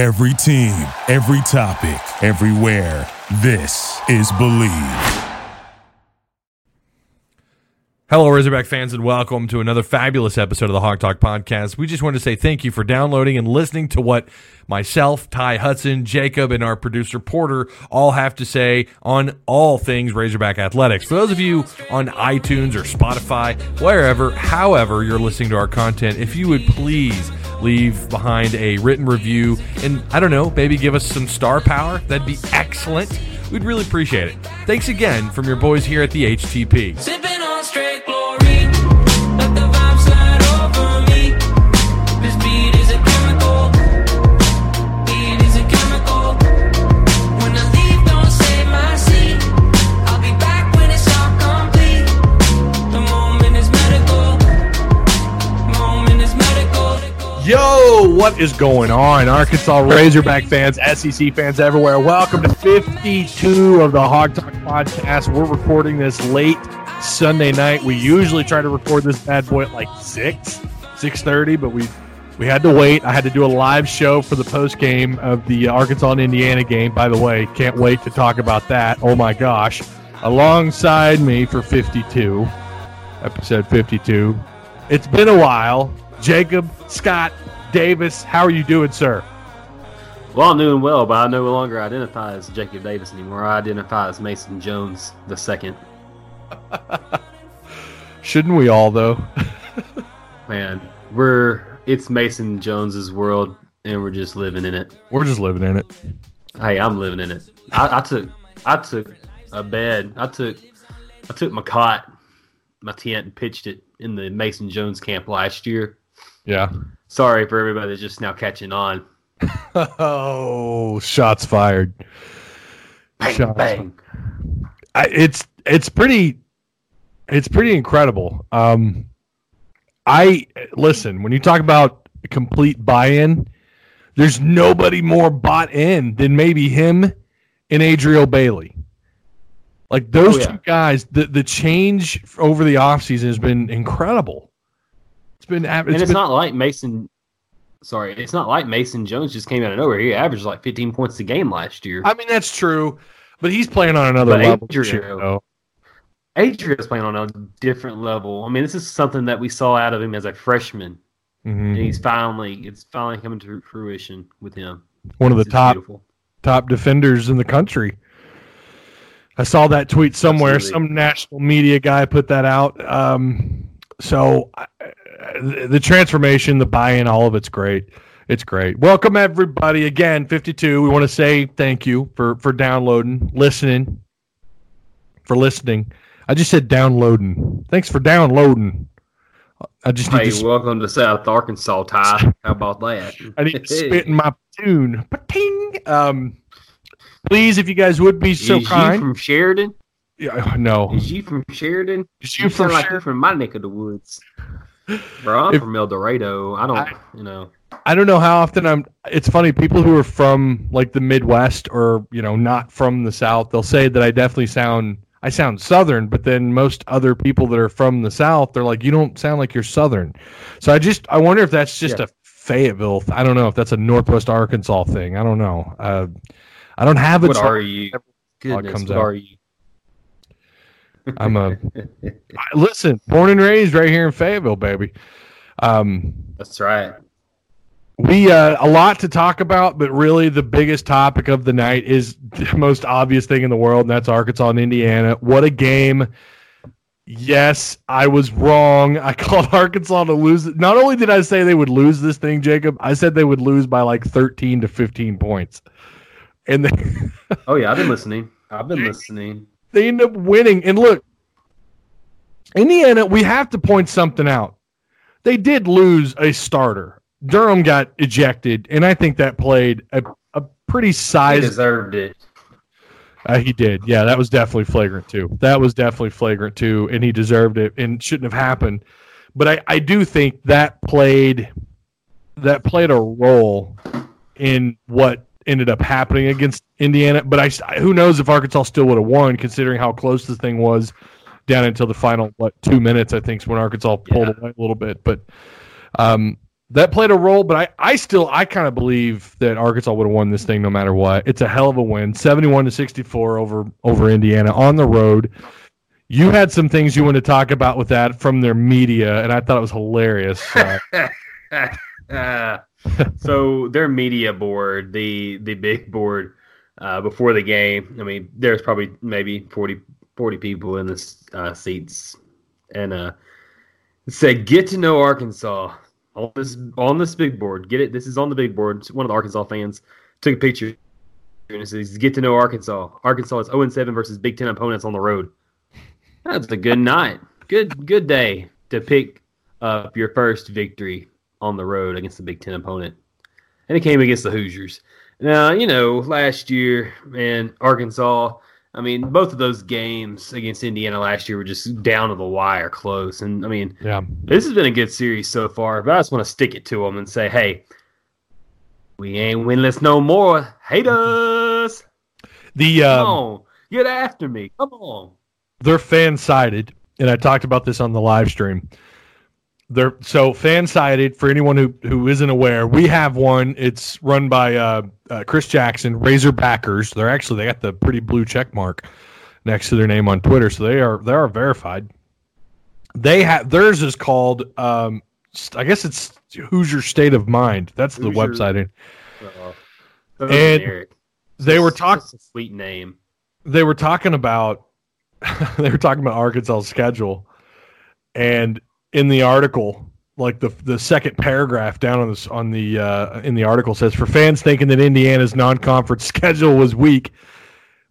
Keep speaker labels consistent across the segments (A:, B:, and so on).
A: Every team, every topic, everywhere. This is Believe.
B: Hello, Razorback fans, and welcome to another fabulous episode of the Hawg Talk podcast. We just want to say thank you for downloading and listening to what myself, Ty Hudson, Jacob, and our producer Porter all have to say on all things Razorback athletics. For those of you on iTunes or Spotify, wherever, however you're listening to our content, if you would please leave behind a written review and I don't know, maybe give us some star power, that'd be excellent. We'd really appreciate it. Thanks again from your boys here at the HTP.
C: What is going on? Arkansas Razorback fans, SEC fans everywhere. Welcome to 52 of the Hawg Talk podcast. We're recording this late Sunday night. We usually try to record this bad boy at like 6, 6.30, but we we had to wait. I had to do a live show for the post game of the Arkansas and Indiana game. By the way, can't wait to talk about that. Oh my gosh. Alongside me for 52, episode 52. It's been a while. Jacob, Scott, Davis, how are you doing, sir?
D: Well, I'm doing well, but I no longer identify as Jacob Davis anymore. I identify as Mason Jones the second.
C: Shouldn't we all though?
D: Man, we're it's Mason Jones's world, and we're just living in it.
C: We're just living in it.
D: Hey, I'm living in it. I, I took I took a bed. I took I took my cot, my tent, and pitched it in the Mason Jones camp last year.
C: Yeah.
D: Sorry for everybody that's just now catching on.
C: Oh, shots fired.
D: Bang
C: Shots
D: bang.
C: I, it's it's pretty it's pretty incredible. Um, I listen when you talk about complete buy-in. There's nobody more bought in than maybe him and Adrio Bailey. Like those
D: Oh, yeah.
C: two guys, the the change over the offseason has been incredible. Been it's,
D: and it's
C: been,
D: not like Mason. Sorry, it's not like Mason Jones just came out of nowhere. He averaged like 15 points a game last year.
C: I mean that's true, but he's playing on another
D: But
C: level. this
D: Adrio-
C: year, though.
D: Adrio's playing on a different level. I mean, this is something that we saw out of him as a freshman,
C: Mhm.
D: and he's finally it's finally coming to fruition with him.
C: One of the top top defenders in the country. I saw that tweet somewhere.
D: Absolutely.
C: Some national media guy put that out. Um, so uh, the transformation, the buy-in, all of it's great. It's great. Welcome everybody again. Fifty-two. We want to say thank you for for downloading, listening, for listening. I just said downloading. Thanks for downloading. I just need
D: Hey,
C: to sp-
D: welcome to South Arkansas, Ty. How about that?
C: I need to spit in my tune. Pating. Um, please, if you guys would be so
D: is
C: kind.
D: you from Sheridan?
C: Yeah, no.
D: Is you from Sheridan?
C: Is you
D: You
C: from
D: sound like you're from my neck of the woods, bro. I'm
C: If-
D: from El Dorado. I don't,
C: I-
D: you know.
C: I don't know how often I'm. It's funny. People who are from like the Midwest or you know not from the South, they'll say that I definitely sound. I sound Southern, but then most other people that are from the South, they're like, you don't sound like you're Southern. So I just I wonder if that's just
D: Yeah.
C: a Fayetteville. I don't know if that's a Northwest Arkansas thing. I don't know. Uh, I don't have it.
D: What are you? Goodness,
C: comes
D: what
C: out.
D: are you?
C: I'm a listen. Born and raised right here in Fayetteville, baby. Um,
D: That's right.
C: We uh, a lot to talk about, but really the biggest topic of the night is the most obvious thing in the world, and that's Arkansas and Indiana. What a game! Yes, I was wrong. I called Arkansas to lose. Not only did I say they would lose this thing, Jacob, I said they would lose by like thirteen to fifteen points, and they,
D: Oh yeah, I've been listening. I've been listening.
C: They end up winning. And look, Indiana, we have to point something out. They did lose a starter. Durham got ejected, and I think that played a, a pretty
D: I
C: sized.
D: deserved it.
C: Uh, he did. Yeah, that was definitely flagrant too. That was definitely flagrant too, and he deserved it and shouldn't have happened. But I, I do think that played that played a role in what ended up happening against Indiana. But I who knows if Arkansas still would have won, considering how close the thing was down until the final what two minutes. I think is when Arkansas pulled
D: Yeah.
C: away a little bit. But um, that played a role, but I, I still I kind of believe that Arkansas would have won this thing no matter what. It's a hell of a win, seventy-one to sixty-four over over Indiana on the road. You had some things you want to talk about with that from their media, and I thought it was hilarious. Uh,
D: so their media board, the the big board uh, before the game. I mean, there's probably maybe 40, 40 people in the uh, seats, and uh, said, "Get to know Arkansas." On this on this big board, get it. This is on the big board. One of the Arkansas fans took a picture, and says, "Get to know Arkansas." Arkansas is zero seven versus Big Ten opponents on the road. That's a good night. Good good day to pick up your first victory on the road against the Big Ten opponent. And it came against the Hoosiers. Now, you know, last year, man, Arkansas, I mean, both of those games against Indiana last year were just down to the wire close. And I mean,
C: yeah,
D: this has been a good series so far, but I just want to stick it to them and say, hey, we ain't winless no more. Hate us.
C: the
D: Come
C: um,
D: on. Get after me. Come on.
C: they're fan sided, and I talked about this on the live stream. They're so fan sided for anyone who who isn't aware. We have one. It's run by uh, uh, Chris Jackson, Razor Razorbackers. They're actually they got the pretty blue check mark next to their name on Twitter, so they are they are verified. They have theirs is called um, I guess it's Hoosier State of Mind. That's the website.
D: Uh, so
C: And. They were talking.
D: sweet name.
C: they were talking about they were talking about arkansas schedule, and in the article, like the the second paragraph down on this on the uh, in the article says for fans thinking that Indiana's non-conference schedule was weak,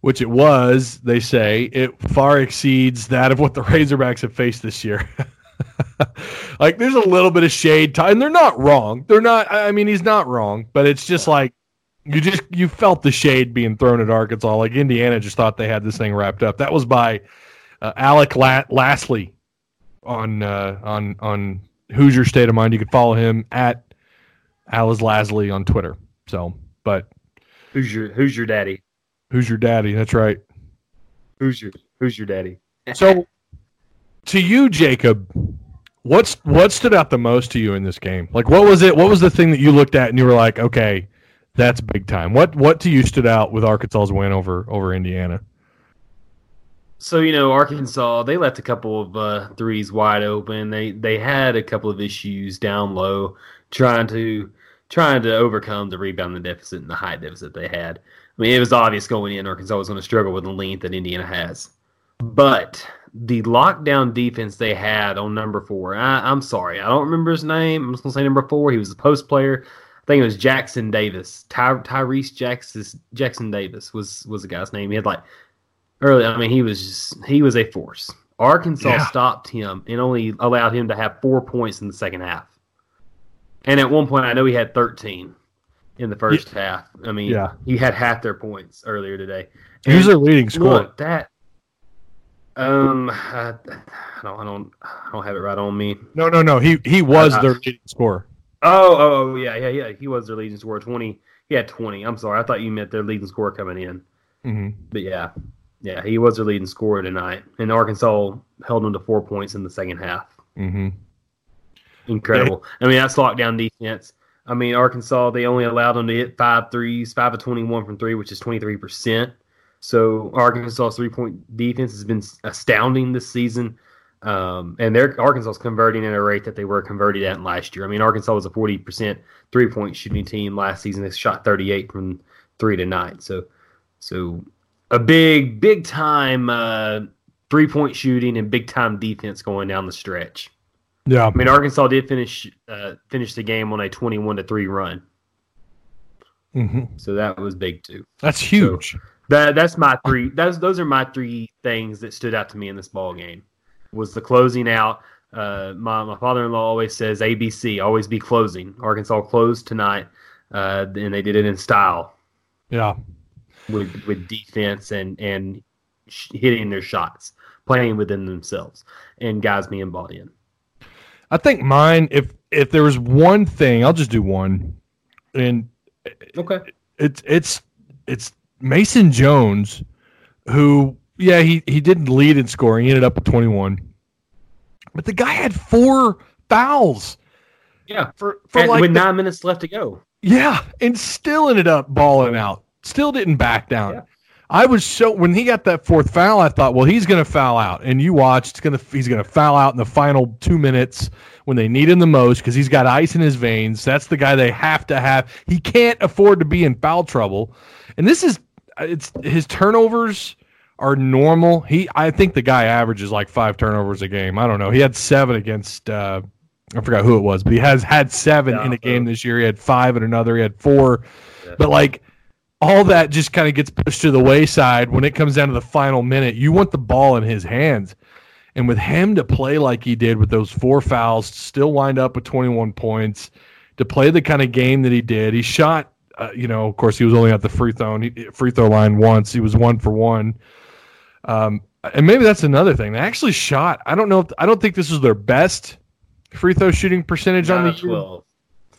C: which it was, they say it far exceeds that of what the Razorbacks have faced this year. like there's a little bit of shade, t- and they're not wrong. They're not. I mean, he's not wrong, but it's just like you just you felt the shade being thrown at Arkansas. Like Indiana just thought they had this thing wrapped up. That was by uh, Alec La- Lasley on uh, on on Hoosier State of Mind. You could follow him at Alice Lasley on Twitter. So, but
D: Who's your Who's your daddy?
C: who's your daddy? That's right.
D: Who's your Who's your daddy?
C: So, to you, Jacob, what's what stood out the most to you in this game? Like, what was it? What was the thing that you looked at and you were like, okay, that's big time. What what to you stood out with Arkansas's win over over Indiana?
D: So you know, Arkansas they left a couple of uh, threes wide open. They they had a couple of issues down low, trying to trying to overcome the rebounding deficit and the height deficit they had. I mean, it was obvious going in Arkansas was going to struggle with the length that Indiana has. But the lockdown defense they had on number four, I, I'm sorry, I don't remember his name. I'm just going to say number four. He was a post player. I think it was Jackson Davis. Ty, Trayce Jackson, Jackson Davis was was the guy's name. He had like early. I mean, he was just he was a force. Arkansas
C: Yeah.
D: stopped him and only allowed him to have four points in the second half. And at one point, I know he had 13 in the first half. I mean,
C: Yeah.
D: he had half their points earlier today.
C: Who's their leading scorer?
D: Look, that. Um, I, I don't, I don't, I don't have it right on me.
C: No, no, no. He he was
D: Uh,
C: their leading scorer.
D: Oh, oh, oh, yeah, yeah, yeah. He was their leading scorer. Twenty. He had twenty. I'm sorry. I thought you meant their leading scorer coming in.
C: hmm
D: But yeah, yeah, he was their leading scorer tonight. And Arkansas held him to four points in the second half.
C: hmm
D: Incredible. I mean, that's lockdown defense. I mean, Arkansas, they only allowed them to hit five threes, five of 21 from three, which is 23%. So Arkansas's three point defense has been astounding this season. Um, and they're Arkansas's converting at a rate that they were converted at last year. I mean, Arkansas was a 40% three point shooting team last season. They shot 38 from three to nine. So, so a big, big time uh, three point shooting and big time defense going down the stretch.
C: Yeah.
D: I mean, Arkansas did finish uh, finish the game on a twenty-one to three run,
C: hmm
D: so that was big too.
C: That's huge.
D: That that's my three. That's those are my three things that stood out to me in this ball game. Was the closing out. Uh, my my father-in-law always says ABC, always be closing. Arkansas closed tonight, uh, and they did it in style
C: yeah.
D: With with defense and and sh- hitting their shots, playing within themselves, and guys being bought in.
C: I think mine. If if there was one thing, I'll just do one, and
D: Okay.
C: it's it's it's Mason Jones, who yeah he he didn't lead in scoring. He ended up with twenty one, but the guy had four fouls.
D: Yeah,
C: for for
D: and
C: like
D: with
C: the-
D: nine minutes left to go.
C: Yeah, and still ended up balling out. Still didn't back down.
D: Yeah.
C: I was so when he got that fourth foul, I thought, well, he's going to foul out, and you watched. It's gonna he's going to foul out in the final two minutes when they need him the most because he's got ice in his veins. That's the guy they have to have. He can't afford to be in foul trouble, and this is it's his turnovers are normal. He I think the guy averages like five turnovers a game. I don't know. He had seven against. Uh, I forgot who it was, but he has had seven in a game
D: so-
C: this year. He had five in another. He had four.
D: Yeah.
C: But like all that just kind of gets pushed to the wayside when it comes down to the final minute. You want the ball in his hands. And with him to play like he did with those four fouls, still wind up with 21 points, to play the kind of game that he did, he shot, uh, you know, of course, he was only at the free throw, free throw line once. He was one for one. Um, and maybe that's another thing. They actually shot, I don't know, if, I don't think this was their best free throw shooting percentage Not
D: on
C: the
D: 12.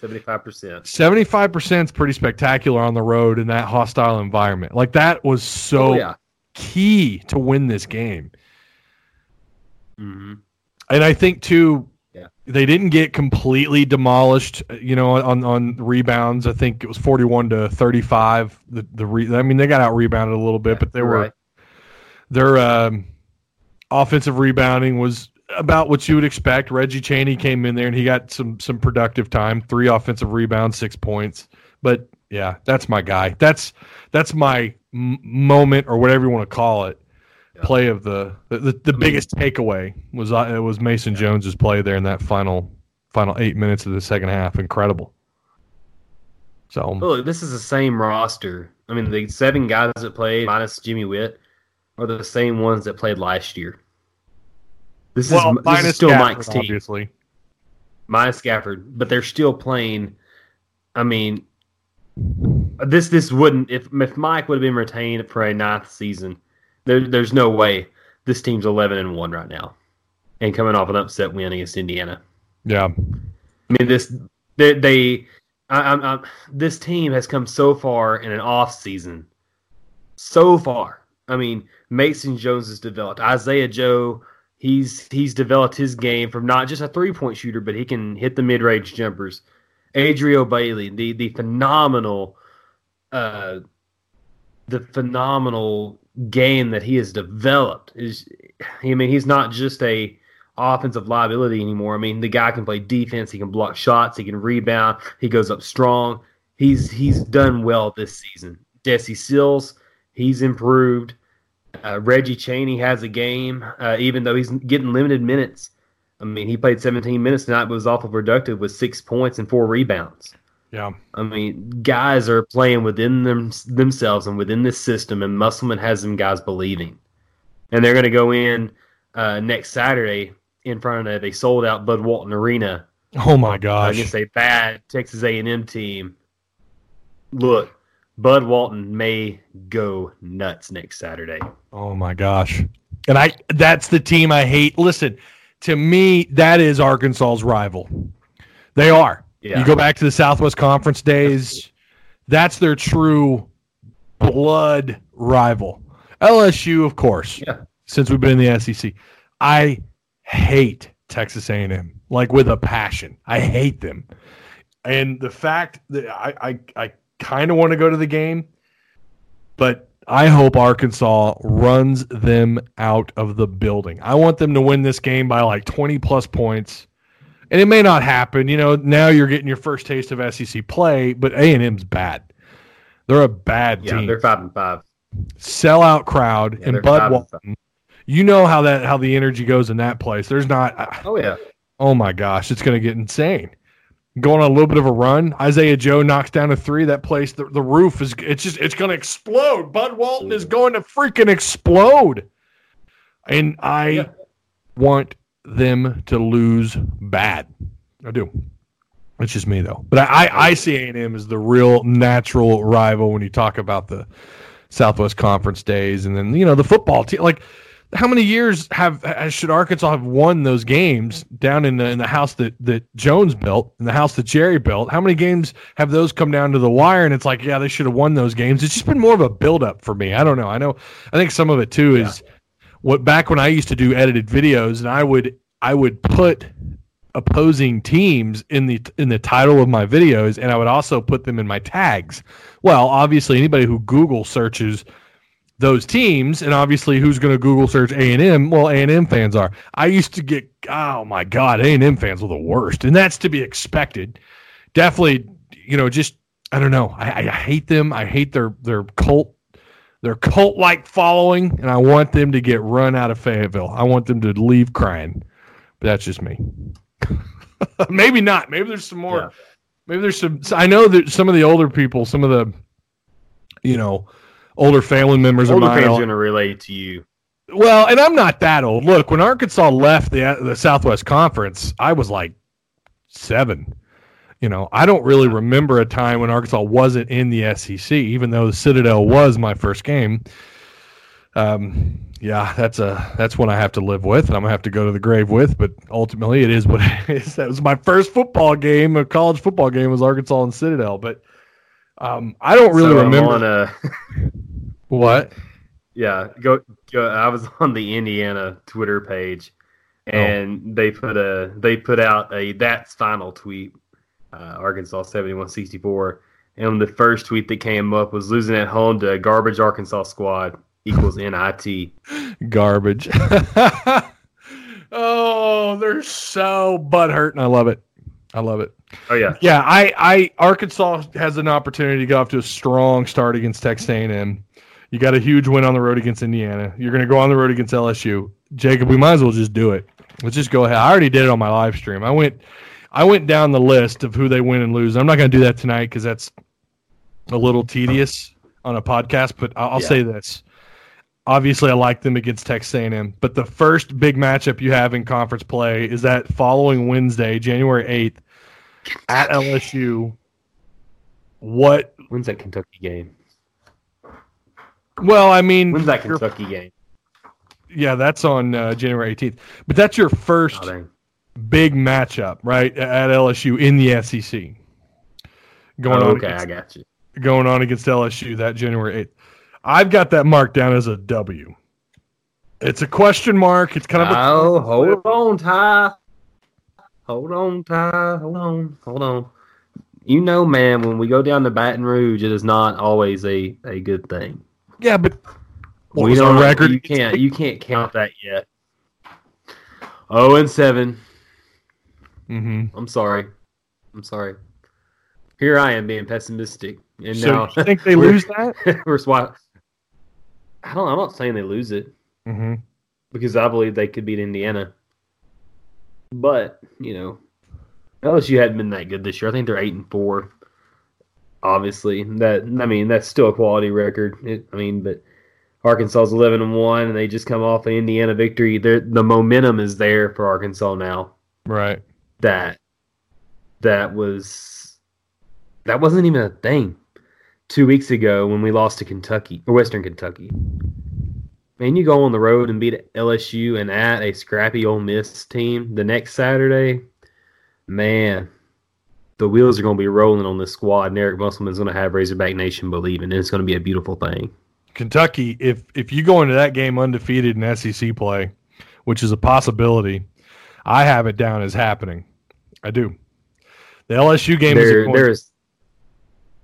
D: Seventy-five percent.
C: Seventy-five percent is pretty spectacular on the road in that hostile environment. Like that was so
D: oh, yeah.
C: key to win this game.
D: Mm-hmm.
C: And I think too,
D: yeah.
C: they didn't get completely demolished. You know, on on rebounds, I think it was forty-one to thirty-five. The the re- I mean, they got out rebounded a little bit, yeah, but they were
D: right.
C: their um, offensive rebounding was about what you would expect. Reggie Chaney came in there and he got some some productive time. Three offensive rebounds, six points. But yeah, that's my guy. That's that's my m- moment or whatever you want to call it.
D: Yeah.
C: Play of the the, the, the biggest takeaway was uh, it was Mason Jones's play there in that final final eight minutes of the second half. Incredible. So
D: But look, this is the same roster. I mean, the seven guys that played minus Jimmy Whitt are the same ones that played last year. This
C: well,
D: is this
C: minus
D: is still
C: Gafford,
D: Mike's team,
C: obviously.
D: minus Gafford, but they're still playing. I mean, this this wouldn't if if Mike would have been retained for a ninth season, there, there's no way this team's eleven and one right now, and coming off an upset win against Indiana.
C: Yeah.
D: I mean, this they, they I, I'm, I'm, this team has come so far in an off season, so far. I mean, Mason Jones has developed. Isaiah Joe, he's he's developed his game from not just a three point shooter, but he can hit the mid range jumpers. Adrio Bailey, the the phenomenal, uh, the phenomenal game that he has developed is. I mean, he's not just a offensive liability anymore. I mean, the guy can play defense, he can block shots, he can rebound, he goes up strong. He's he's done well this season. Desi Sills, he's improved. Uh, Reggie Chaney has a game, uh, even though he's getting limited minutes. I mean, he played 17 minutes tonight, but was awful productive with six points and four rebounds.
C: Yeah.
D: I mean, guys are playing within them themselves and within this system, and Musselman has them guys believing. And they're going to go in uh, next Saturday in front of a sold out Bud Walton Arena
C: Oh my gosh.
D: against a bad Texas A&M team. Look, Bud Walton may go nuts next Saturday.
C: Oh my gosh. And I that's the team I hate. Listen, to me, that is Arkansas's rival. They are.
D: Yeah.
C: You go back to the Southwest Conference days, that's their true blood rival. LSU, of course,
D: Yeah.
C: since we've been in the SEC. I hate Texas A&M like with a passion. I hate them. And the fact that I I, I kind of want to go to the game, but I hope Arkansas runs them out of the building. I want them to win this game by like 20 plus points. And it may not happen. You know, now you're getting your first taste of SEC play, but A&M's bad. They're a bad
D: Yeah,
C: team.
D: they're five and five.
C: Sellout crowd
D: Yeah,
C: and Bud Walton. You know how that how the energy goes in that place. There's not
D: Oh yeah,
C: Oh my gosh, it's going to get insane. Going on a little bit of a run. Isaiah Joe knocks down a three. That place, the, the roof is, it's just, it's going to explode. Bud Walton is going to freaking explode. And I
D: Yeah.
C: want them to lose bad. I do. It's just me though. But I, I, I see A&M as the real natural rival when you talk about the Southwest Conference days, and then you know the football team. Like, how many years have should Arkansas have won those games down in the in the house that that Jones built, in the house that Jerry built? How many games have those come down to the wire? And it's like, yeah, they should have won those games. It's just been more of a build up for me. I don't know. I know. I think some of it too is what back when I used to do edited videos, and I would I would put opposing teams in the in the title of my videos, and I would also put them in my tags. Well, obviously, anybody who Google searches those teams, and obviously, who's going to Google search A and M? Well, A and M fans are. I used to get, oh my god, A and M fans were the worst, and that's to be expected. Definitely, you know, just I don't know. I, I hate them. I hate their their cult their cult like following, and I want them to get run out of Fayetteville. I want them to leave crying. But that's just me. maybe not. Maybe there's some more.
D: Yeah.
C: Maybe there's some. I know that some of the older people, some of the, you know, older family members
D: Older
C: of mine.
D: fans are going to relate to you.
C: well, and I'm not that old. Look, when Arkansas left the the Southwest Conference, I was like seven. You know, I don't really remember a time when Arkansas wasn't in the SEC, even though the Citadel was my first game. Um, yeah, that's a that's one I have to live with, and I'm gonna have to go to the grave with. But ultimately, it is what it is. That was my first football game, a college football game, was Arkansas and Citadel. But um, I don't really
D: So
C: remember what.
D: yeah, go, go. I was on the Indiana Twitter page,
C: Oh.
D: and they put a they put out a that's final tweet. Uh, Arkansas seventy one sixty four, and the first tweet that came up was losing at home to a garbage Arkansas squad equals nit.
C: garbage. oh, they're so butthurt, and I love it. I love it.
D: Oh yeah,
C: Yeah, I, I Arkansas has an opportunity to get off to a strong start against Texas A&M. You got a huge win on the road against Indiana. You're going to go on the road against LSU. Jacob, we might as well just do it. Let's just go ahead. I already did it on my live stream. I went, I went down the list of who they win and lose. I'm not going to do that tonight because that's a little tedious on a podcast. But I'll, I'll
D: Yeah.
C: say this: obviously, I like them against Texas A&M. But the first big matchup you have in conference play is that following Wednesday, January 8th, at LSU. What?
D: when's that Kentucky game?
C: Well, I mean,
D: When's that Kentucky game?
C: yeah, that's on uh, January 18th. But that's your first
D: Oh,
C: big matchup, right, at LSU in the SEC. Going
D: Oh,
C: on
D: okay,
C: against-
D: I got you.
C: going on against LSU that January 8th. I've got that marked down as a W. It's a question mark. It's kind of a
D: Oh, hold on, Ty. Hold on, Ty. Hold on. Hold on. You know, man, when we go down to Baton Rouge, it is not always a, a good thing.
C: Yeah, but what
D: we
C: was
D: don't
C: our record?
D: You can't you can't count that yet. Oh and seven.
C: Mm-hmm.
D: I'm sorry. I'm sorry. Here I am being pessimistic, and
C: So
D: now
C: you think they lose that?
D: we're swat. I don't. I'm not saying they lose it.
C: hmm
D: because I believe they could beat Indiana. But you know, LSU hadn't been that good this year. I think they're eight and four. Obviously, that I mean that's still a quality record. It, I mean, but Arkansas's eleven and one, and they just come off an Indiana victory. They're, the momentum is there for Arkansas now.
C: Right.
D: That that was that wasn't even a thing two weeks ago when we lost to Kentucky or Western Kentucky. Man, you go on the road and beat LSU and at a scrappy Ole Miss team the next Saturday. Man, the wheels are going to be rolling on this squad, and Eric Musselman's going to have Razorback Nation believing, and it's going to be a beautiful thing.
C: Kentucky, if if you go into that game undefeated in SEC play, which is a possibility, I have it down as happening. I do. The LSU game is
D: there. Is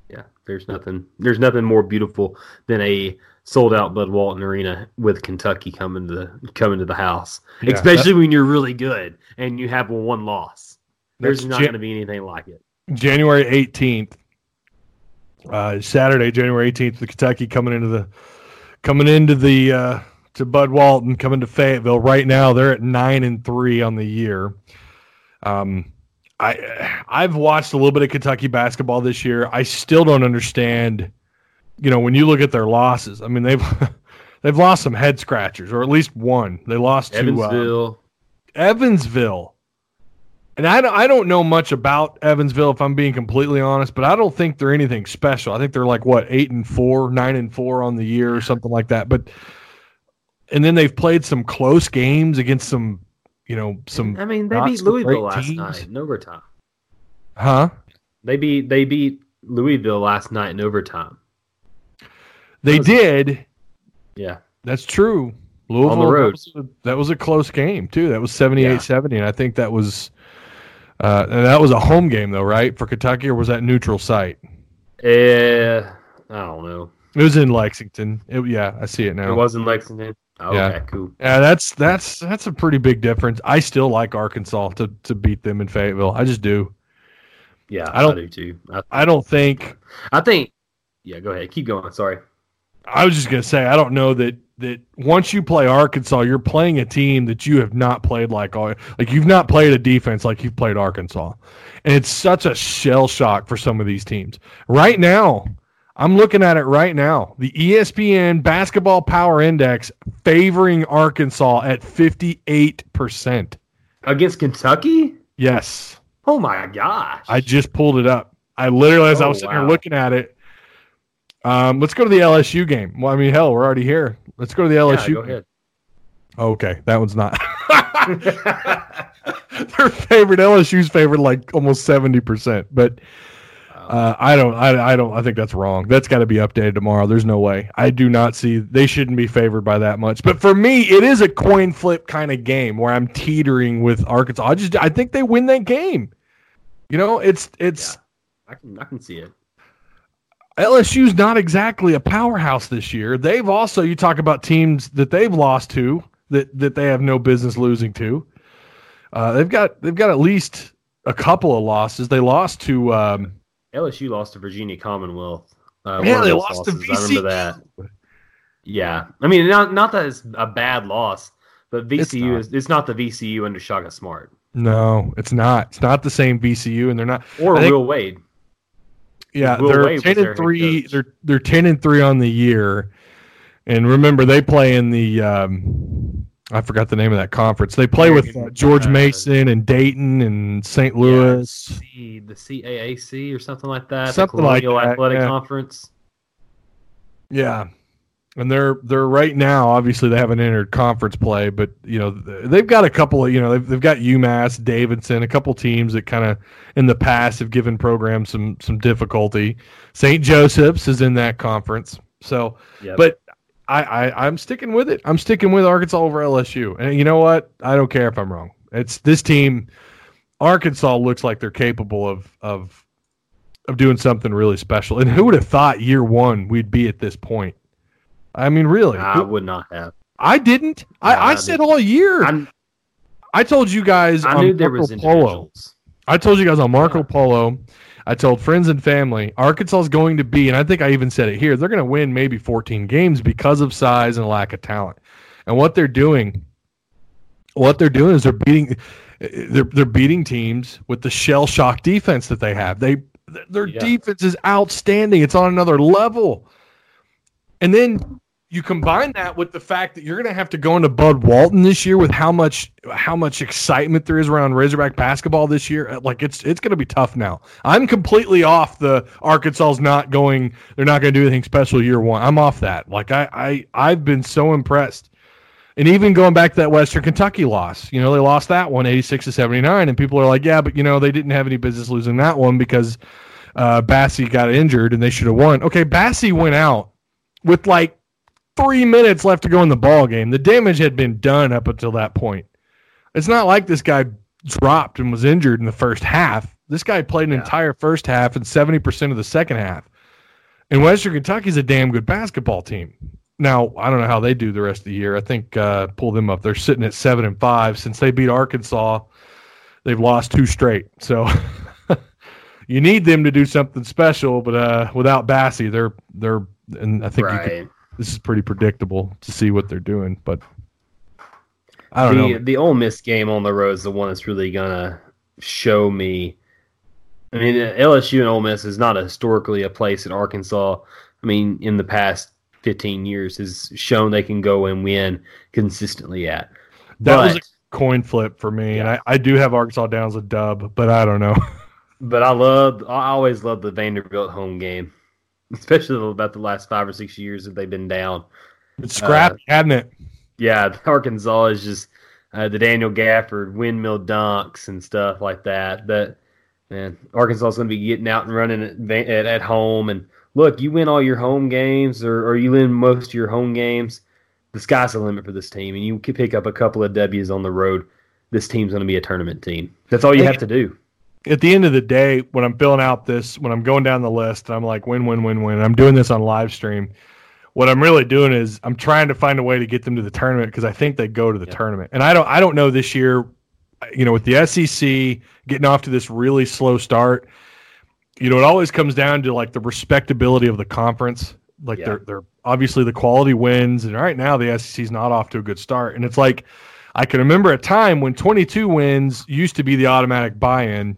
D: yeah, there's nothing, there's nothing more beautiful than a sold out Bud Walton Arena with Kentucky coming to the coming to the house,
C: Yeah,
D: especially when you're really good and you have one loss. There's not going to be anything like it.
C: January 18th, uh, Saturday, January 18th, the Kentucky coming into the coming into the uh, to Bud Walton, coming to Fayetteville. Right now, they're at nine and three on the year. Um, I I've watched a little bit of Kentucky basketball this year. I still don't understand. You know, when you look at their losses, I mean they've they've lost some head scratchers, or at least one. They lost to uh,
D: Evansville,
C: Evansville. And I don't, I don't know much about Evansville if I'm being completely honest, but I don't think they're anything special. I think they're like what eight and four, nine and four on the year or something like that. But and then they've played some close games against some, you know, some
D: I mean, they beat Louisville last
C: teams.
D: night in overtime.
C: huh?
D: They beat they beat Louisville last night in overtime.
C: They did.
D: Yeah,
C: That's true. Louisville
D: road.
C: That was, a, that was a close game too. That was 78-70 and I think that was Uh, and that was a home game though, right, for Kentucky, or was that neutral site?
D: Eh, I don't know.
C: It was in Lexington. It, yeah, I see it now.
D: It was in Lexington. Oh,
C: Yeah.
D: Okay, cool.
C: Yeah, that's that's that's a pretty big difference. I still like Arkansas to to beat them in Fayetteville. I just do.
D: Yeah,
C: I
D: I,
C: don't-
D: do too. I,
C: I don't think.
D: I think. Yeah, go ahead. Keep going. Sorry.
C: I was just gonna say I don't know that that once you play Arkansas, you're playing a team that you have not played like all like you've not played a defense like you've played Arkansas, and it's such a shell shock for some of these teams right now. I'm looking at it right now. The ESPN Basketball Power Index favoring Arkansas at 58%.
D: Against Kentucky?
C: Yes.
D: Oh my gosh.
C: I just pulled it up. I literally, as I
D: Oh,
C: was sitting there
D: wow.
C: looking at it, um, let's go to the LSU game. Well, I mean, hell, we're already here. Let's go to the
D: yeah,
C: LSU.
D: ahead.
C: Okay, that one's not. Their favorite LSU's favorite like almost seventy percent, but uh, I don't. I, I don't. I think that's wrong. That's got to be updated tomorrow. There's no way. I do not see. They shouldn't be favored by that much. But for me, it is a coin flip kind of game where I'm teetering with Arkansas. I just. I think they win that game. You know, it's it's.
D: I can I can see it.
C: LSU's not exactly a powerhouse this year. They've also you talk about teams that they've lost to that that they have no business losing to. Uh, they've got they've got at least a couple of losses. They lost to um,
D: LSU lost to Virginia Commonwealth. Uh,
C: Yeah, they lost to
D: losses. I remember
C: VCU.
D: that. Yeah, I mean, not not that it's a bad loss, but
C: It's
D: VCU
C: not.
D: is it's not the VCU under Shaka Smart
C: no, it's not. It's not the same VCU, and they're not.
D: or Will Wade.
C: Yeah,
D: Will
C: they're ten and three. They're they're ten and three on the year, and remember they play in the. Um, I forgot the name of that conference. They play with uh, George Mason and Dayton and St. Louis.
D: C, the CAAC or something like that.
C: Something
D: the
C: like that,
D: Athletic
C: yeah.
D: Conference.
C: Yeah. And they're they're right now. Obviously, they haven't entered conference play, but you know they've got a couple of you know they've, they've got UMass, Davidson, a couple teams that kind of in the past have given programs some some difficulty. St. Joseph's is in that conference, so
D: Yep.
C: but I, I I'm sticking with it. I'm sticking with Arkansas over LSU, and you know what? I don't care if I'm wrong. It's this team. Arkansas looks like they're capable of of of doing something really special. And who would have thought year one we'd be at this point? I mean, really,
D: I would not have.
C: I didn't. I, I
D: I
C: said all year.
D: I,
C: I told you guys.
D: I
C: on
D: knew there
C: Marco
D: was
C: Polo. I told you guys on Marco
D: Yeah.
C: Polo. I told friends and family Arkansas is going to be, and I think I even said it here. They're going to win maybe 14 games because of size and lack of talent. And what they're doing, what they're doing is they're beating, they're they're beating teams with the shell shock defense that they have. They their
D: Yeah.
C: defense is outstanding. It's on another level. And then you combine that with the fact that you're going to have to go into Bud Walton this year with how much how much excitement there is around Razorback basketball this year. Uh, Like it's it's going to be tough now. I'm completely off the Arkansas's not going. They're not going to do anything special year one. I'm off that. Like I I I've been so impressed. And even going back to that Western Kentucky loss, you know, they lost that one 86 to 79 and people are like, "Yeah, but you know, they didn't have any business losing that one because uh Bassey got injured and they should have won." Okay, Bassey went out with like three minutes left to go in the ball game. The damage had been done up until that point. It's not like this guy dropped and was injured in the first half. This guy played an
D: Yeah.
C: entire first half and seventy percent of the second half. And Western Kentucky's a damn good basketball team. Now I don't know how they do the rest of the year. I think uh, pull them up. They're sitting at seven and five since they beat Arkansas. They've lost two straight. So you need them to do something special, but uh, without Bassey, they're they're and I think you could
D: Right.
C: This is pretty predictable to see what they're doing. But I don't
D: the
C: know.
D: the Ole Miss game on the road is the one that's really gonna show me. I mean, LSU and Ole Miss is not historically a place in Arkansas. I mean, in the past fifteen years, has shown they can go and win consistently at.
C: That
D: but,
C: was a coin flip for me, and I, I do have Arkansas down as a dub, but I don't know.
D: but I love. I always love the Vanderbilt home game, especially about the last five or six years that they've been down.
C: It's scrappy, hadn't it?
D: Yeah, Arkansas is just uh, the Daniel Gafford windmill dunks and stuff like that. But man, Arkansas is going to be getting out and running at, at at home. And look, you win all your home games, or, or you win most of your home games. The sky's the limit for this team, and you can pick up a couple of W's on the road. This team's going to be a tournament team. That's all you have to do.
C: At the end of the day, when I'm filling out this, when I'm going down the list, and I'm like win, win, win, win. I'm doing this on live stream. What I'm really doing is I'm trying to find a way to get them to the tournament because I think they go to the tournament. And I don't I don't know this year, you know, with the SEC getting off to this really slow start, you know, it always comes down to like the respectability of the conference. Like
D: Yeah.
C: they're they're obviously the quality wins, and right now the SEC is not off to a good start. And it's like I can remember a time when 22 wins used to be the automatic buy-in.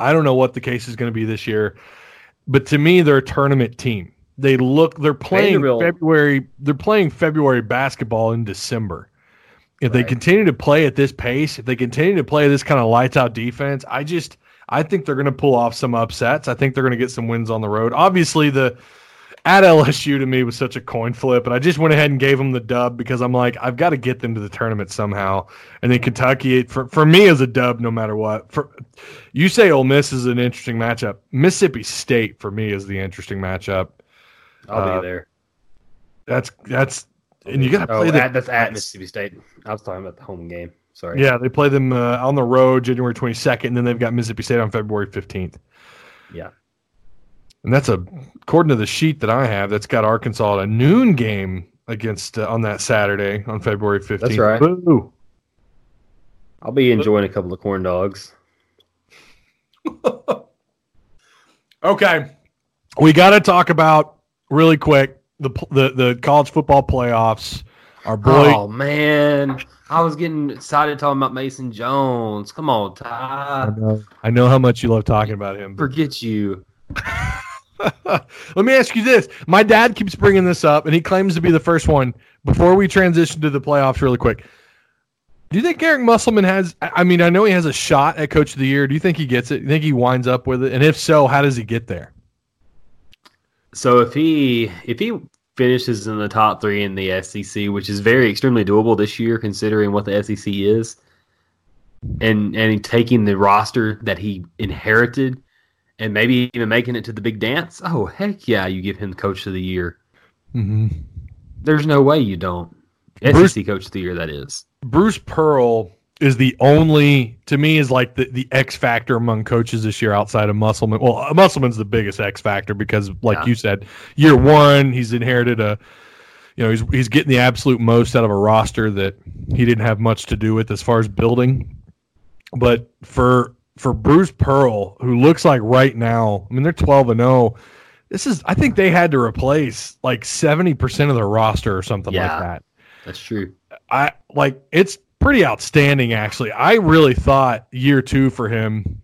C: I don't know what the case is going to be this year, but to me, they're a tournament team. They look they're playing
D: Vanderbilt-
C: February. They're playing February basketball in December. If they continue to play at this pace, if they continue to play this kind of lights out defense, I just I think they're going to pull off some upsets. I think they're going to get some wins on the road. Obviously, the at LSU to me was such a coin flip, and I just went ahead and gave them the dub because I'm like, I've got to get them to the tournament somehow. And then Kentucky, for for me, is a dub no matter what. For you say Ole Miss is an interesting matchup. Mississippi State for me is the interesting matchup.
D: I'll
C: Uh,
D: be there.
C: That's that's and you got to
D: Oh,
C: play the
D: at, that's at Mississippi State. I was talking about the home game. Sorry.
C: Yeah, they play them uh, on the road January 22nd, and then they've got Mississippi State on February 15th.
D: Yeah.
C: And that's a according to the sheet that I have, that's got Arkansas at a noon game against uh, on that Saturday on February 15th.
D: That's right.
C: Boo.
D: I'll be enjoying a couple of corn dogs.
C: Okay, we got to talk about really quick the the the college football playoffs. Our boy,
D: Oh man, I was getting excited talking about Mason Jones. Come on,
C: I know, I know how much you love talking about him.
D: Forget you.
C: Let me ask you this. My dad keeps bringing this up, and he claims to be the first one. Before we transition to the playoffs, really quick, do you think Eric Musselman has? I mean, I know he has a shot at Coach of the Year. Do you think he gets it? Do you think he winds up with it? And if so, how does he get there?
D: So if he if he finishes in the top three in the SEC, which is very extremely doable this year considering what the SEC is, and and taking the roster that he inherited, and maybe even making it to the big dance. Oh heck yeah, you give him Coach of the Year.
C: Mm-hmm.
D: There's no way you don't.
C: Bruce-
D: SEC Coach of the Year, that is.
C: Bruce Pearl is the only, to me, is like the, the X factor among coaches this year outside of Musselman. Well, uh, Musselman's the biggest X factor because, like
D: Yeah.
C: you said, year one, he's inherited a, you know, he's, he's getting the absolute most out of a roster that he didn't have much to do with as far as building. But for, for Bruce Pearl, who looks like right now, I mean, they're 12 and 0. This is, I think they had to replace like 70% of their roster or something like that.
D: That's true.
C: I like it's pretty outstanding actually. I really thought year two for him,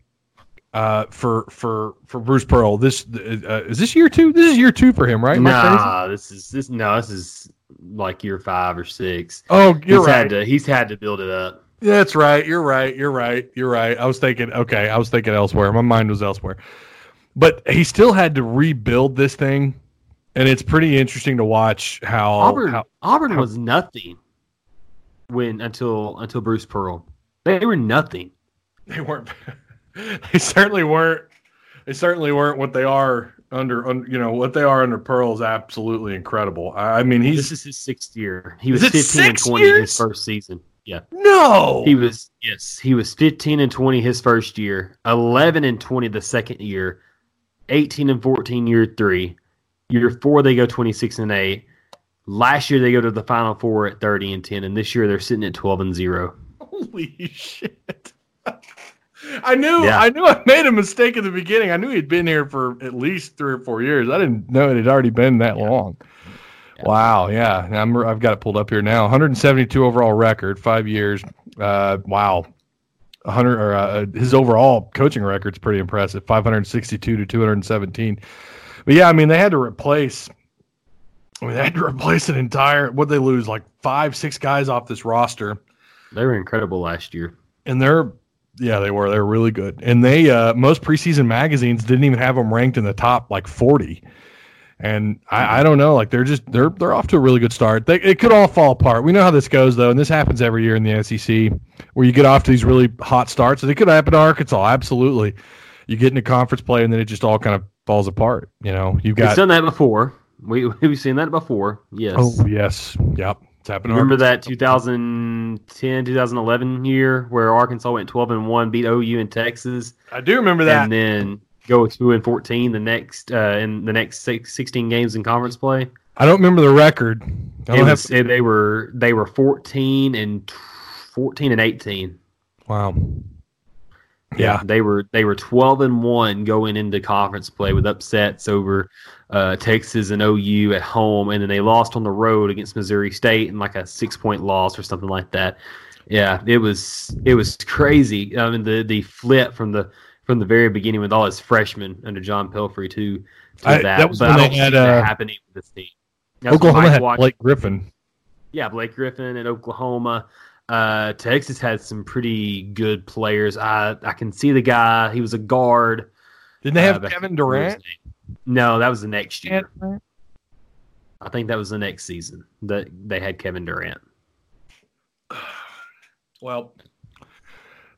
C: uh, for for for Bruce Pearl. This uh, is this year two. This is year two for him, right?
D: Nah, this is this no, this is like year five or six.
C: Oh, you're
D: he's
C: right.
D: had to he's had to build it up.
C: That's right. You're right. You're right. You're right. I was thinking. Okay, I was thinking elsewhere. My mind was elsewhere. But he still had to rebuild this thing, and it's pretty interesting to watch how.
D: Auburn
C: how
D: Auburn
C: how-
D: was nothing when until until Bruce Pearl. They were nothing.
C: they weren't. they certainly weren't. They certainly weren't what they are under. un, you know what they are under Pearl is absolutely incredible. I, I mean, he's
D: This is his sixth year. He was fifteen and twenty
C: years?
D: his first season. Yeah.
C: no.
D: He was yes, he was 15 and 20 his first year, 11 and 20 the second year, 18 and 14 year 3. Year 4 they go 26 and 8. Last year they go to the final 4 at 30 and 10 and this year they're sitting at 12 and 0.
C: Holy shit. I knew
D: Yeah.
C: I knew I made a mistake at the beginning. I knew he'd been here for at least three or four years. I didn't know it had already been that long. Wow, yeah. I'm, I've got it pulled up here now. 172 overall record, five years. Uh, wow. 100 or uh, his overall coaching record's pretty impressive. 562 to 217. But yeah, I mean they had to replace. I mean they had to replace an entire. What they lose like five, six guys off this roster
D: They were incredible last year.
C: and they're yeah they were they're really good and they uh most preseason magazines didn't even have them ranked in the top like 40 and I, I don't know like they're just they're they're off to a really good start they, it could all fall apart we know how this goes though and this happens every year in the sec where you get off to these really hot starts and it could happen to arkansas absolutely you get into conference play and then it just all kind of falls apart you know you've
D: We've
C: got
D: done that before. We we've seen that before. Yes.
C: Oh yes, yep. It's happening.
D: Remember that 2010, 2011 year where Arkansas went 12 and one, beat OU in Texas,
C: I do remember that.
D: and then go two and 14 the next uh, in the next six, 16 games in conference play.
C: I don't remember the record.
D: It
C: have.
D: they were they were 14 and 14 and 18.
C: wow. Yeah.
D: they were they were 12 and one going into conference play with upsets over uh, Texas and OU at home, and then they lost on the road against Missouri State in like a six point loss or something like that. Yeah, it was it was crazy. I mean the the flip from the from the very beginning with all his freshmen under John Pelphrey too. To
C: I-
D: that,
C: that was
D: but
C: when
D: I
C: they
D: don't
C: had,
D: see that
C: uh,
D: happening with this team. That's
C: Oklahoma had
D: Watt-
C: Blake Griffin.
D: yeah, Blake Griffin at Oklahoma. Uh, Texas had some pretty good players. I I can see the guy. He was a guard.
C: Didn't they
D: Uh,
C: have
D: but I
C: Kevin
D: can't remember his
C: Durant?
D: No, that was the next year. I think that was the next season that they had Kevin Durant.
C: Well,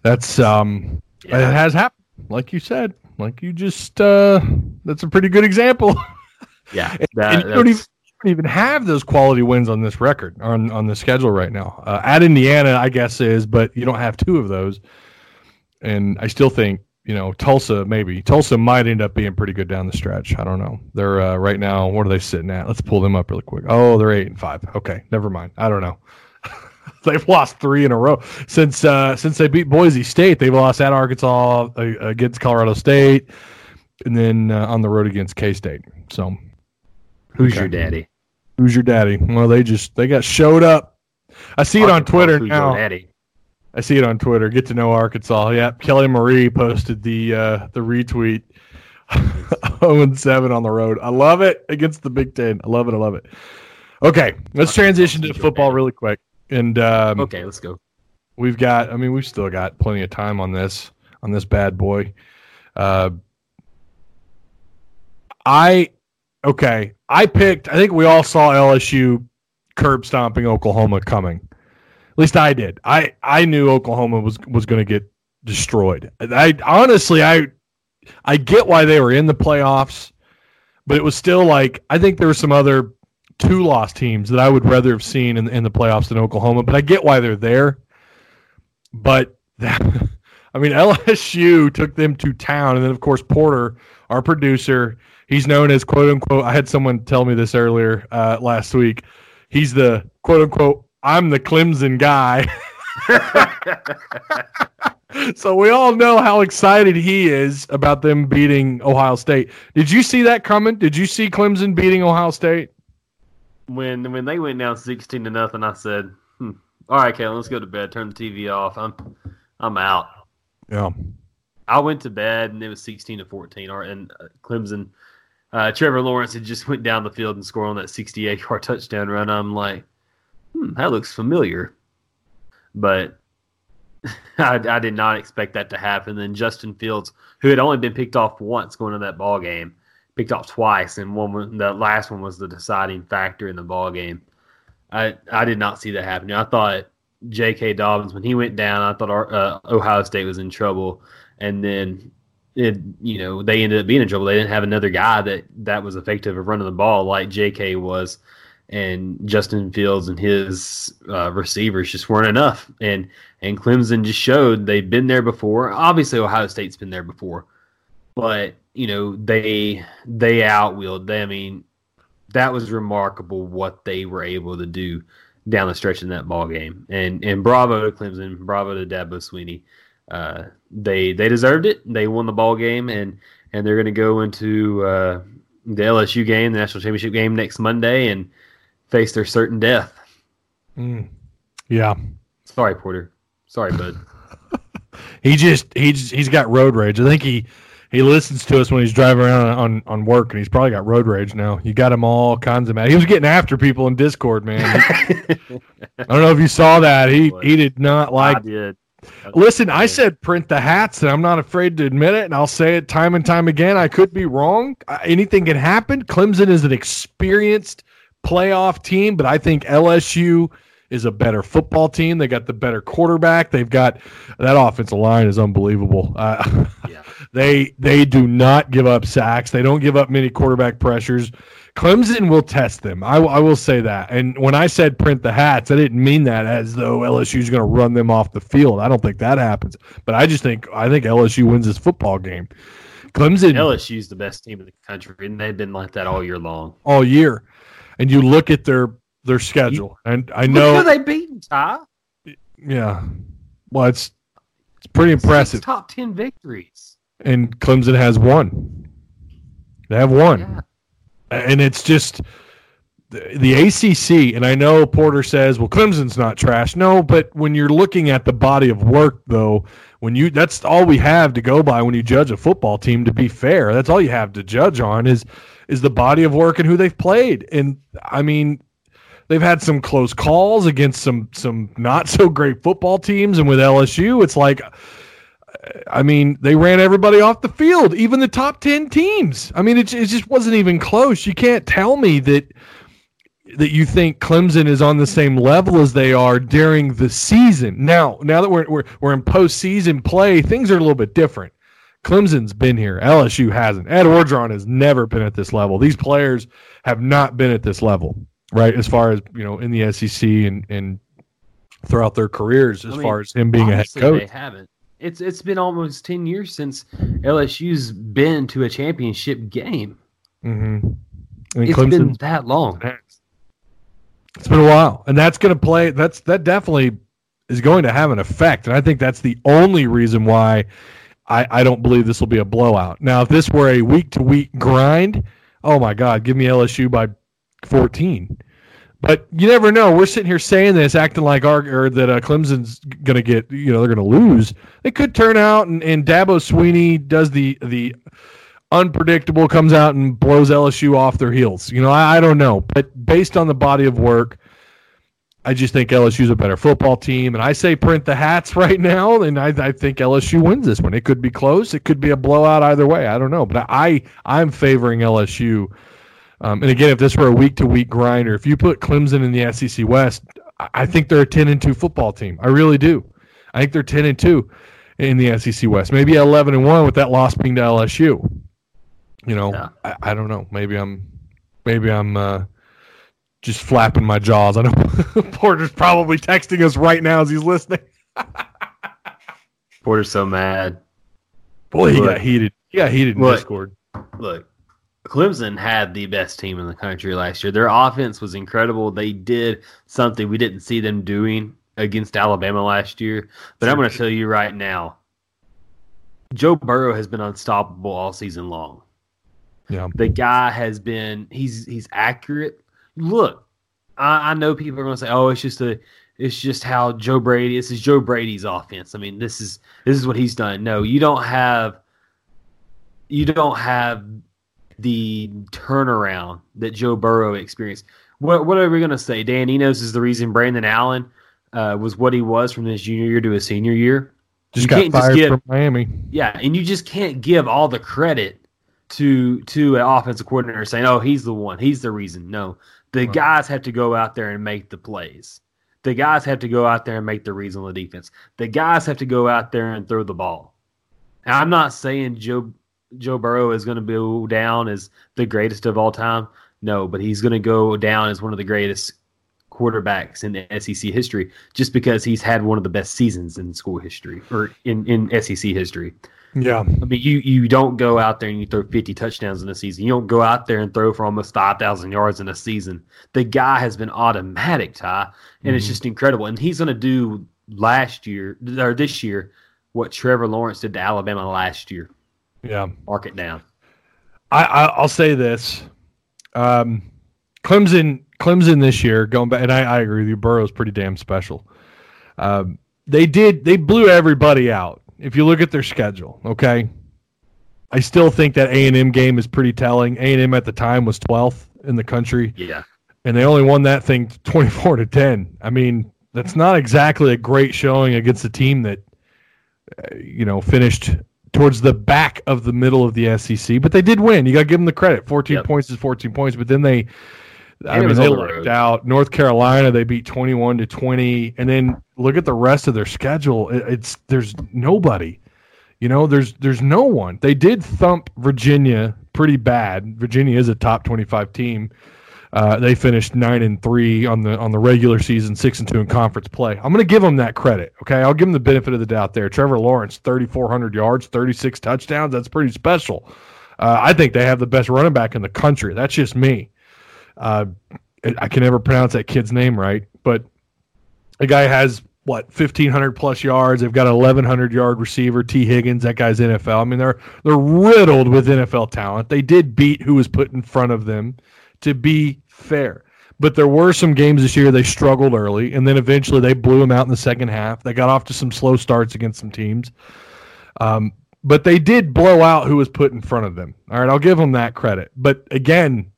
C: that's um, it has happened, like you said, like you just uh, that's a pretty good example.
D: Yeah,
C: and
D: that,
C: you don't even, you don't even have those quality wins on this record on on the schedule right now. Uh, at Indiana, I guess is, but you don't have two of those. And I still think you know Tulsa maybe Tulsa might end up being pretty good down the stretch. I don't know. They're uh, right now. What are they sitting at? Let's pull them up really quick. Oh, they're eight and five. Okay, never mind. I don't know. they've lost three in a row since uh, since they beat Boise State. They've lost at Arkansas uh, against Colorado State, and then uh, on the road against K State. So
D: who's
C: okay.
D: your daddy?
C: Who's your daddy? Well, they just they got showed up. I see it on Twitter
D: who's your
C: now.
D: daddy?
C: I see it on Twitter. Get to know Arkansas. Yep, Kelly Marie posted the uh, the retweet. 0 and 7 on the road. I love it against the Big Ten. I love it. I love it. Okay, let's transition to football really quick. And um,
D: Okay, let's go.
C: we've got. I mean, we've still got plenty of time on this on this bad boy. Uh, I okay. I picked. I think we all saw LSU curb stomping Oklahoma coming. At least I did. I I knew Oklahoma was was going to get destroyed. I honestly I I get why they were in the playoffs, but it was still like I think there were some other two loss teams that I would rather have seen in, in the playoffs than Oklahoma. But I get why they're there. But that, I mean, LSU took them to town, and then of course Porter, our producer, he's known as quote unquote. I had someone tell me this earlier uh, last week. He's the quote unquote. I'm the Clemson guy. so we all know how excited he is about them beating Ohio State. Did you see that coming? Did you see Clemson beating Ohio State?
D: When when they went down sixteen to nothing, I said, hmm, "All right, Kellen, let's go to bed. Turn the TV off. I'm I'm out."
C: Yeah.
D: I went to bed and it was sixteen to fourteen. Or and uh, Clemson, uh, Trevor Lawrence had just went down the field and scored on that sixty-eight yard touchdown run. I'm like, hmm, that looks familiar, but I, I did not expect that to happen. Then Justin Fields, who had only been picked off once going to that ball game, picked off twice, and one the last one was the deciding factor in the ball game. I I did not see that happening. I thought J.K. Dobbins when he went down, I thought our, uh, Ohio State was in trouble, and then it you know they ended up being in trouble. They didn't have another guy that that was effective at running the ball like J.K. was, and Justin Fields and his uh, receivers just weren't enough. And and Clemson just showed they've been there before. Obviously, Ohio State's been there before, but you know they they outwheeled. They, I mean, that was remarkable what they were able to do down the stretch in that ball game. And and bravo to Clemson, bravo to Dabo Swinney. Uh, they they deserved it. They won the ball game, and and they're going to go into uh, the LSU game, the national championship game next Monday, and face their certain death.
C: Mm. Yeah.
D: Sorry, Porter. Sorry, bud.
C: He just he's he's got road rage. I think he he listens to us when he's driving around on, on work, and he's probably got road rage now. You got him all kinds of mad. He was getting after people in Discord, man. I don't know if you saw that. He he did not like.
D: I did.
C: Listen, I said print the hats, and I'm not afraid to admit it, and I'll say it time and time again. I could be wrong. Anything can happen. Clemson is an experienced playoff team, but I think LSU is a better football team. They got the better quarterback. They've got that offensive line is unbelievable. Uh,
D: Yeah.
C: they they do not give up sacks. They don't give up many quarterback pressures. Clemson will test them. I, I will say that. And when I said print the hats, I didn't mean that as though LSU's going to run them off the field. I don't think that happens. But I just think I think LSU wins this football game. Clemson
D: LSU's the best team in the country, and they've been like that all year long.
C: all year, and you look at their their schedule, and I
D: Look
C: know,
D: who they beaten, Ty.
C: yeah, well, it's it's pretty impressive.
D: Six top ten victories.
C: and Clemson has one. They have one,
D: Yeah.
C: and it's just the, the ACC. And I know Porter says, "Well, Clemson's not trash." No, but when you're looking at the body of work, though, when you that's all we have to go by when you judge a football team. To be fair, that's all you have to judge on is is the body of work and who they've played. And I mean, they've had some close calls against some some not so great football teams, and with LSU, it's like. I mean, they ran everybody off the field, even the top 10 teams. I mean, it, it just wasn't even close. You can't tell me that that you think Clemson is on the same level as they are during the season. Now, now that we're we're, we're in postseason play, things are a little bit different. Clemson's been here. LSU hasn't. Ed Orgeron has never been at this level. These players have not been at this level, right? As far as, you know, in the SEC and, and throughout their careers, as
D: I mean,
C: far as him being a head coach.
D: They haven't. It's it's been almost ten years since LSU's been to a championship game.
C: Mm-hmm.
D: It's been that long.
C: It's been a while, and that's going to play. That's that definitely is going to have an effect, and I think that's the only reason why I, I don't believe this will be a blowout. Now, if this were a week to week grind, oh my God, give me LSU by fourteen. But you never know. We're sitting here saying this, acting like our that uh, Clemson's going to get, you know, they're going to lose. It could turn out, and, and Dabo Swinney does the the unpredictable, comes out and blows LSU off their heels. You know, I, I don't know, but based on the body of work, I just think LSU's a better football team, and I say print the hats right now, and I, I think LSU wins this one. It could be close, it could be a blowout either way. I don't know, but I I'm favoring LSU. Um, and again, if this were a week to week grinder, if you put Clemson in the SEC West, I- think they're a ten and two football team. I really do. I think they're ten and two in the SEC West. Maybe eleven and one with that loss being to LSU. You know,
D: Yeah.
C: I, I don't know. Maybe I'm maybe I'm uh, just flapping my jaws. I know Porter's probably texting us right now as he's listening.
D: Porter's so mad.
C: Boy, he
D: Look.
C: got heated. He got heated in
D: Look.
C: Discord.
D: Look, Clemson had the best team in the country last year. Their offense was incredible. They did something we didn't see them doing against Alabama last year. But I'm going to tell you right now, Joe Burrow has been unstoppable all season long.
C: Yeah.
D: The guy has been he's he's accurate. Look, I, I know people are going to say, "Oh, it's just a." It's just how Joe Brady. This is Joe Brady's offense. I mean, this is this is what he's done. No, you don't have you don't have the turnaround that Joe Burrow experienced. What what are we gonna say? Dan Enos is the reason Brandon Allen uh, was what he was from his junior year to his senior year.
C: Just
D: You
C: got
D: can't just
C: fired
D: give-
C: from Miami.
D: Yeah, and you just can't give all the credit to to an offensive coordinator saying, "Oh, he's the one. He's the reason." No, the
C: Right.
D: guys have to go out there and make the plays. The guys have to go out there and make the reads on the defense. The guys have to go out there and throw the ball. And I'm not saying Joe Joe Burrow is going to go down as the greatest of all time. No, but he's going to go down as one of the greatest quarterbacks in the SEC history just because he's had one of the best seasons in school history or in, in SEC history.
C: Yeah.
D: I mean, you you don't go out there and you throw 50 touchdowns in a season. You don't go out there and throw for almost 5,000 yards in a season. The guy has been automatic, Ty, and it's
C: Mhm.
D: just incredible. And he's going to do last year or this year what Trevor Lawrence did to Alabama last year.
C: Yeah.
D: Mark it down.
C: I, I I'll say this. Um, Clemson Clemson this year going back, and I, I agree with you. Burrow's pretty damn special. Um, they did they blew everybody out. If you look at their schedule, okay. I still think that A and M game is pretty telling. A and M at the time was 12th in the country,
D: Yeah.
C: and they only won that thing 24 to 10. I mean, that's not exactly a great showing against a team that uh, you know finished towards the back of the middle of the SEC, but they did win. You got to give them the credit. 14
D: Yep.
C: points is 14 points, but then they I mean they
D: on the
C: out. North Carolina they beat 21 to 20 and then look at the rest of their schedule. It- It's there's nobody. You know, there's there's no one. They did thump Virginia pretty bad. Virginia is a top 25 team. Uh, they finished nine and three on the on the regular season, six and two in conference play. I'm going to give them that credit. Okay, I'll give them the benefit of the doubt there. Trevor Lawrence, 3,400 yards, 36 touchdowns. That's pretty special. Uh, I think they have the best running back in the country. That's just me. Uh, I can never pronounce that kid's name right, but the guy has what 1500 plus yards. They've got an 1100 yard receiver, T. Higgins. That guy's NFL. I mean, they're they're riddled with NFL talent. They did beat who was put in front of them. To be fair, but there were some games this year they struggled early, and then eventually they blew them out in the second half. They got off to some slow starts against some teams. Um, but they did blow out who was put in front of them. All right, I'll give them that credit. But again,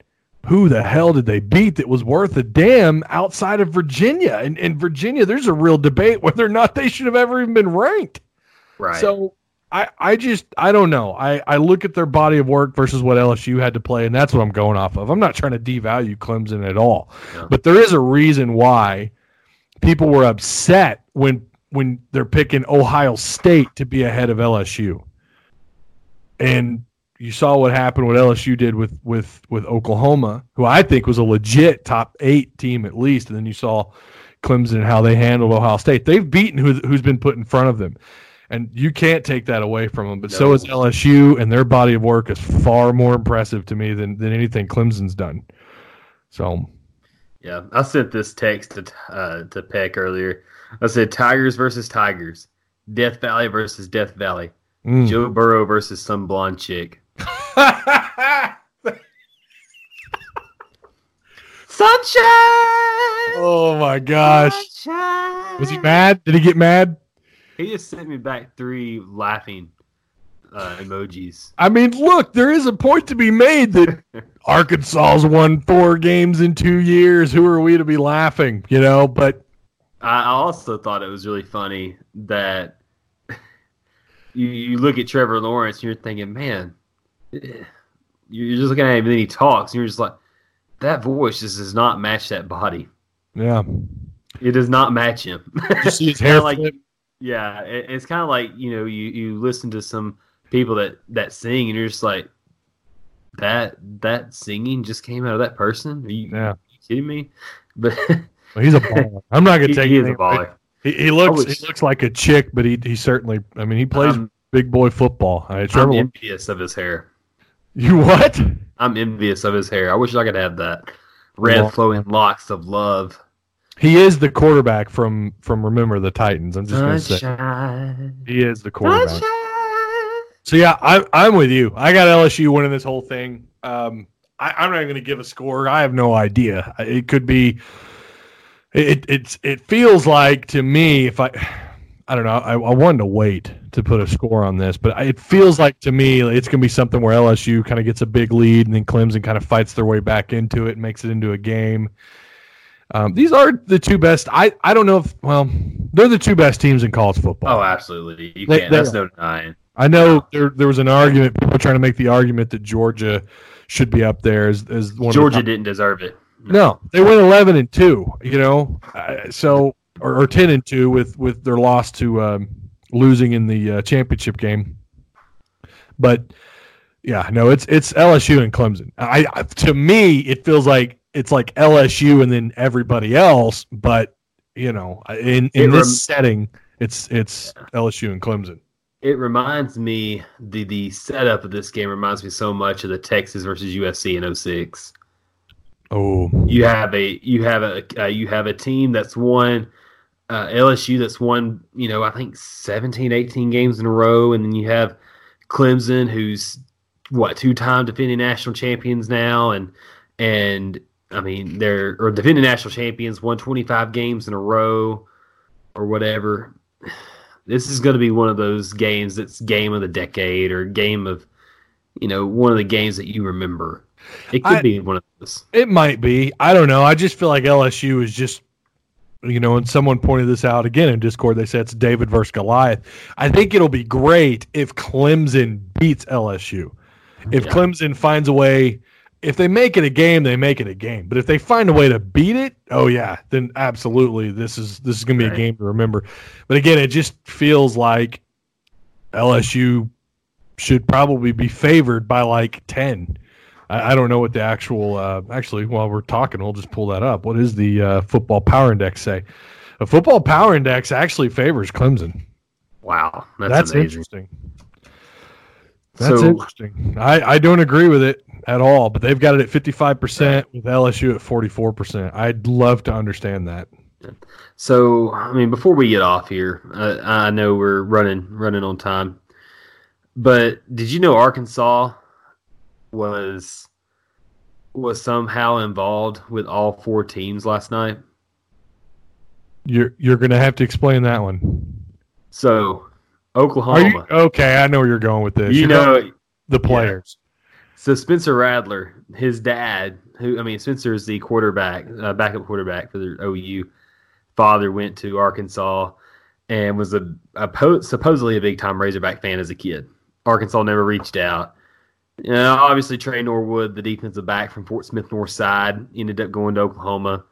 C: who the hell did they beat that was worth a damn outside of Virginia? And in Virginia, there's a real debate whether or not they should have ever even been ranked.
D: Right.
C: So I, I just I don't know. I, I look at their body of work versus what LSU had to play, and that's what I'm going off of. I'm not trying to devalue Clemson at all.
D: No.
C: But there is a reason why people were upset when when they're picking Ohio State to be ahead of LSU. And you saw what happened what LSU did with with with Oklahoma, who I think was a legit top eight team at least. And then you saw Clemson and how they handled Ohio State. They've beaten who, who's been put in front of them, and you can't take that away from them. But so is LSU, and their body of work is far more impressive to me than than anything Clemson's done. So
D: Yeah, I sent this text to uh, to Peck earlier. I said Tigers versus Tigers, Death Valley versus Death Valley,
C: mm.
D: Joe Burrow versus some blonde chick. Sunshine.
C: oh my gosh,
D: Sunshine.
C: was he mad? Did he get mad?
D: He just sent me back three laughing uh, emojis.
C: I mean, look, there is a point to be made that Arkansas's won four games in two years. Who are we to be laughing? You know, but
D: I I also thought it was really funny that you, you look at Trevor Lawrence and you're thinking, man, you're just looking at him and then he talks and you're just like, that voice just does not match that body.
C: yeah,
D: It does not match him.
C: you see his hair
D: like,
C: flip?
D: Yeah, it, it's kind of like you know you you listen to some people that that sing and you're just like, that that singing just came out of that person. Are you,
C: Yeah,
D: you kidding me? But
C: well, he's a baller. I'm not gonna
D: he,
C: take
D: he is a baller.
C: He, he looks
D: wish-
C: he looks like a chick, but he he certainly. I mean, he plays big boy football. Uh,
D: I'm envious of his hair.
C: you what?
D: I'm envious of his hair. I wish I could have that red flowing locks of love.
C: He is the quarterback from from Remember the Titans. I'm just gonna say he is the quarterback.
D: Sunshine.
C: So yeah, I'm I'm with you. I got LSU winning this whole thing. Um, I, I'm not going to give a score. I have no idea. It could be. It it's it feels like to me if I, I don't know. I, I wanted to wait to put a score on this, but it feels like to me it's going to be something where LSU kind of gets a big lead and then Clemson kind of fights their way back into it and makes it into a game. Um, these are the two best. I, I don't know if well they're the two best teams in college football.
D: Oh, absolutely. You
C: They-
D: can't. That's no denying.
C: I know there there was an argument. People were trying to make the argument that Georgia should be up there as, as one.
D: Georgia
C: Of the
D: didn't deserve it.
C: top. No, they went eleven and two. You know, uh, so or, or ten and two with with their loss to um, losing in the uh, championship game. But yeah, no, it's it's LSU and Clemson. I, I to me it feels like it's like LSU and then everybody else. But you know, in in
D: It
C: this setting, it's it's LSU and Clemson.
D: It reminds me the the setup of this game reminds me so much of the Texas versus USC in 06.
C: Oh,
D: You have a you have a uh, you have a team that's won uh, LSU that's won you know I think 17 18 games in a row and then you have Clemson who's what two time defending national champions now and and I mean they're or defending national champions won 25 games in a row or whatever this is going to be one of those games that's game of the decade or game of you know one of the games that you remember it could
C: I-
D: be one of those
C: It might be. I don't know. I just feel like LSU is just, you know, and someone pointed this out again in Discord. They said it's David versus Goliath. I think it'll be great if Clemson beats LSU. If
D: Yeah.
C: Clemson finds a way, if they make it a game, they make it a game. But if they find a way to beat it, oh yeah, then absolutely, this is this is going to be
D: Right.
C: a game to remember. But again, it just feels like LSU should probably be favored by like ten. I, I don't know what the actual. Uh, actually, while we're talking, we'll just pull that up. What does the uh, football power index say? The football power index actually favors Clemson.
D: Wow, that's,
C: That's,
D: amazing.
C: interesting. That's
D: So-
C: interesting. I, I don't agree with it at all, but they've got it at 55% with LSU at 44%. I'd love to understand that.
D: So, I mean, before we get off here, uh, I know we're running running on time, but did you know Arkansas was was somehow involved with all four teams last night?
C: You're you're going to have to explain that one.
D: So, Oklahoma,
C: you okay? I know where you're going with this.
D: you
C: You're
D: know,
C: the players.
D: So Spencer Rattler, his dad, who I mean, Spencer is the quarterback, uh, backup quarterback for the OU. Father went to Arkansas and was a, a po- supposedly a big time Razorback fan as a kid. Arkansas never reached out. You know, obviously Tre Norwood, the defensive back from Fort Smith North Side, ended up going to Oklahoma.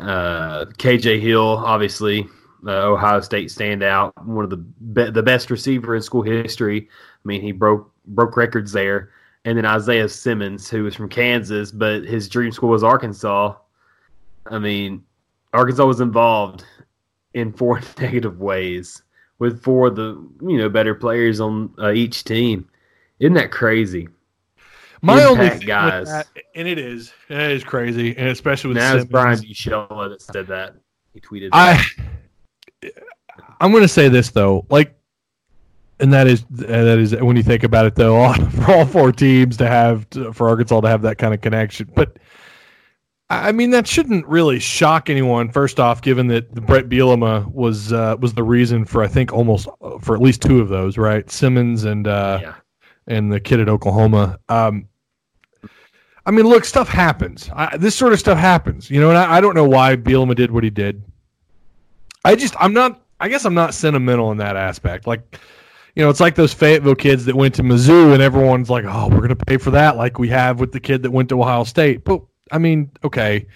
D: Uh, KJ Hill, obviously, uh, Ohio State standout, one of the be- the best receiver in school history. I mean, he broke broke records there and then Isaiah Simmons, who was from Kansas, but his dream school was Arkansas. I mean, Arkansas was involved in four negative ways with four of the you know better players on uh, each team. Isn't that crazy?
C: My only thing
D: guys.
C: that, and it is, it is crazy, and especially with
D: Now it's
C: Simmons.
D: Brian Bushella that said that. He tweeted.
C: I I'm going to say this though, like, and that is that is when you think about it though, all, for all four teams to have for Arkansas to have that kind of connection, but. I I mean that shouldn't really shock anyone. First off, given that Bret Bielema was uh, was the reason for I think almost uh, for at least two of those, right? Simmons and uh,
D: yeah.
C: and the kid at Oklahoma. Um, I mean, look, stuff happens. I, this sort of stuff happens, you know. And I, I don't know why Bielema did what he did. I just, I'm not. I guess I'm not sentimental in that aspect. Like, you know, it's like those Fayetteville kids that went to Mizzou, and everyone's like, "Oh, we're gonna pay for that," like we have with the kid that went to Ohio State. But I mean, okay,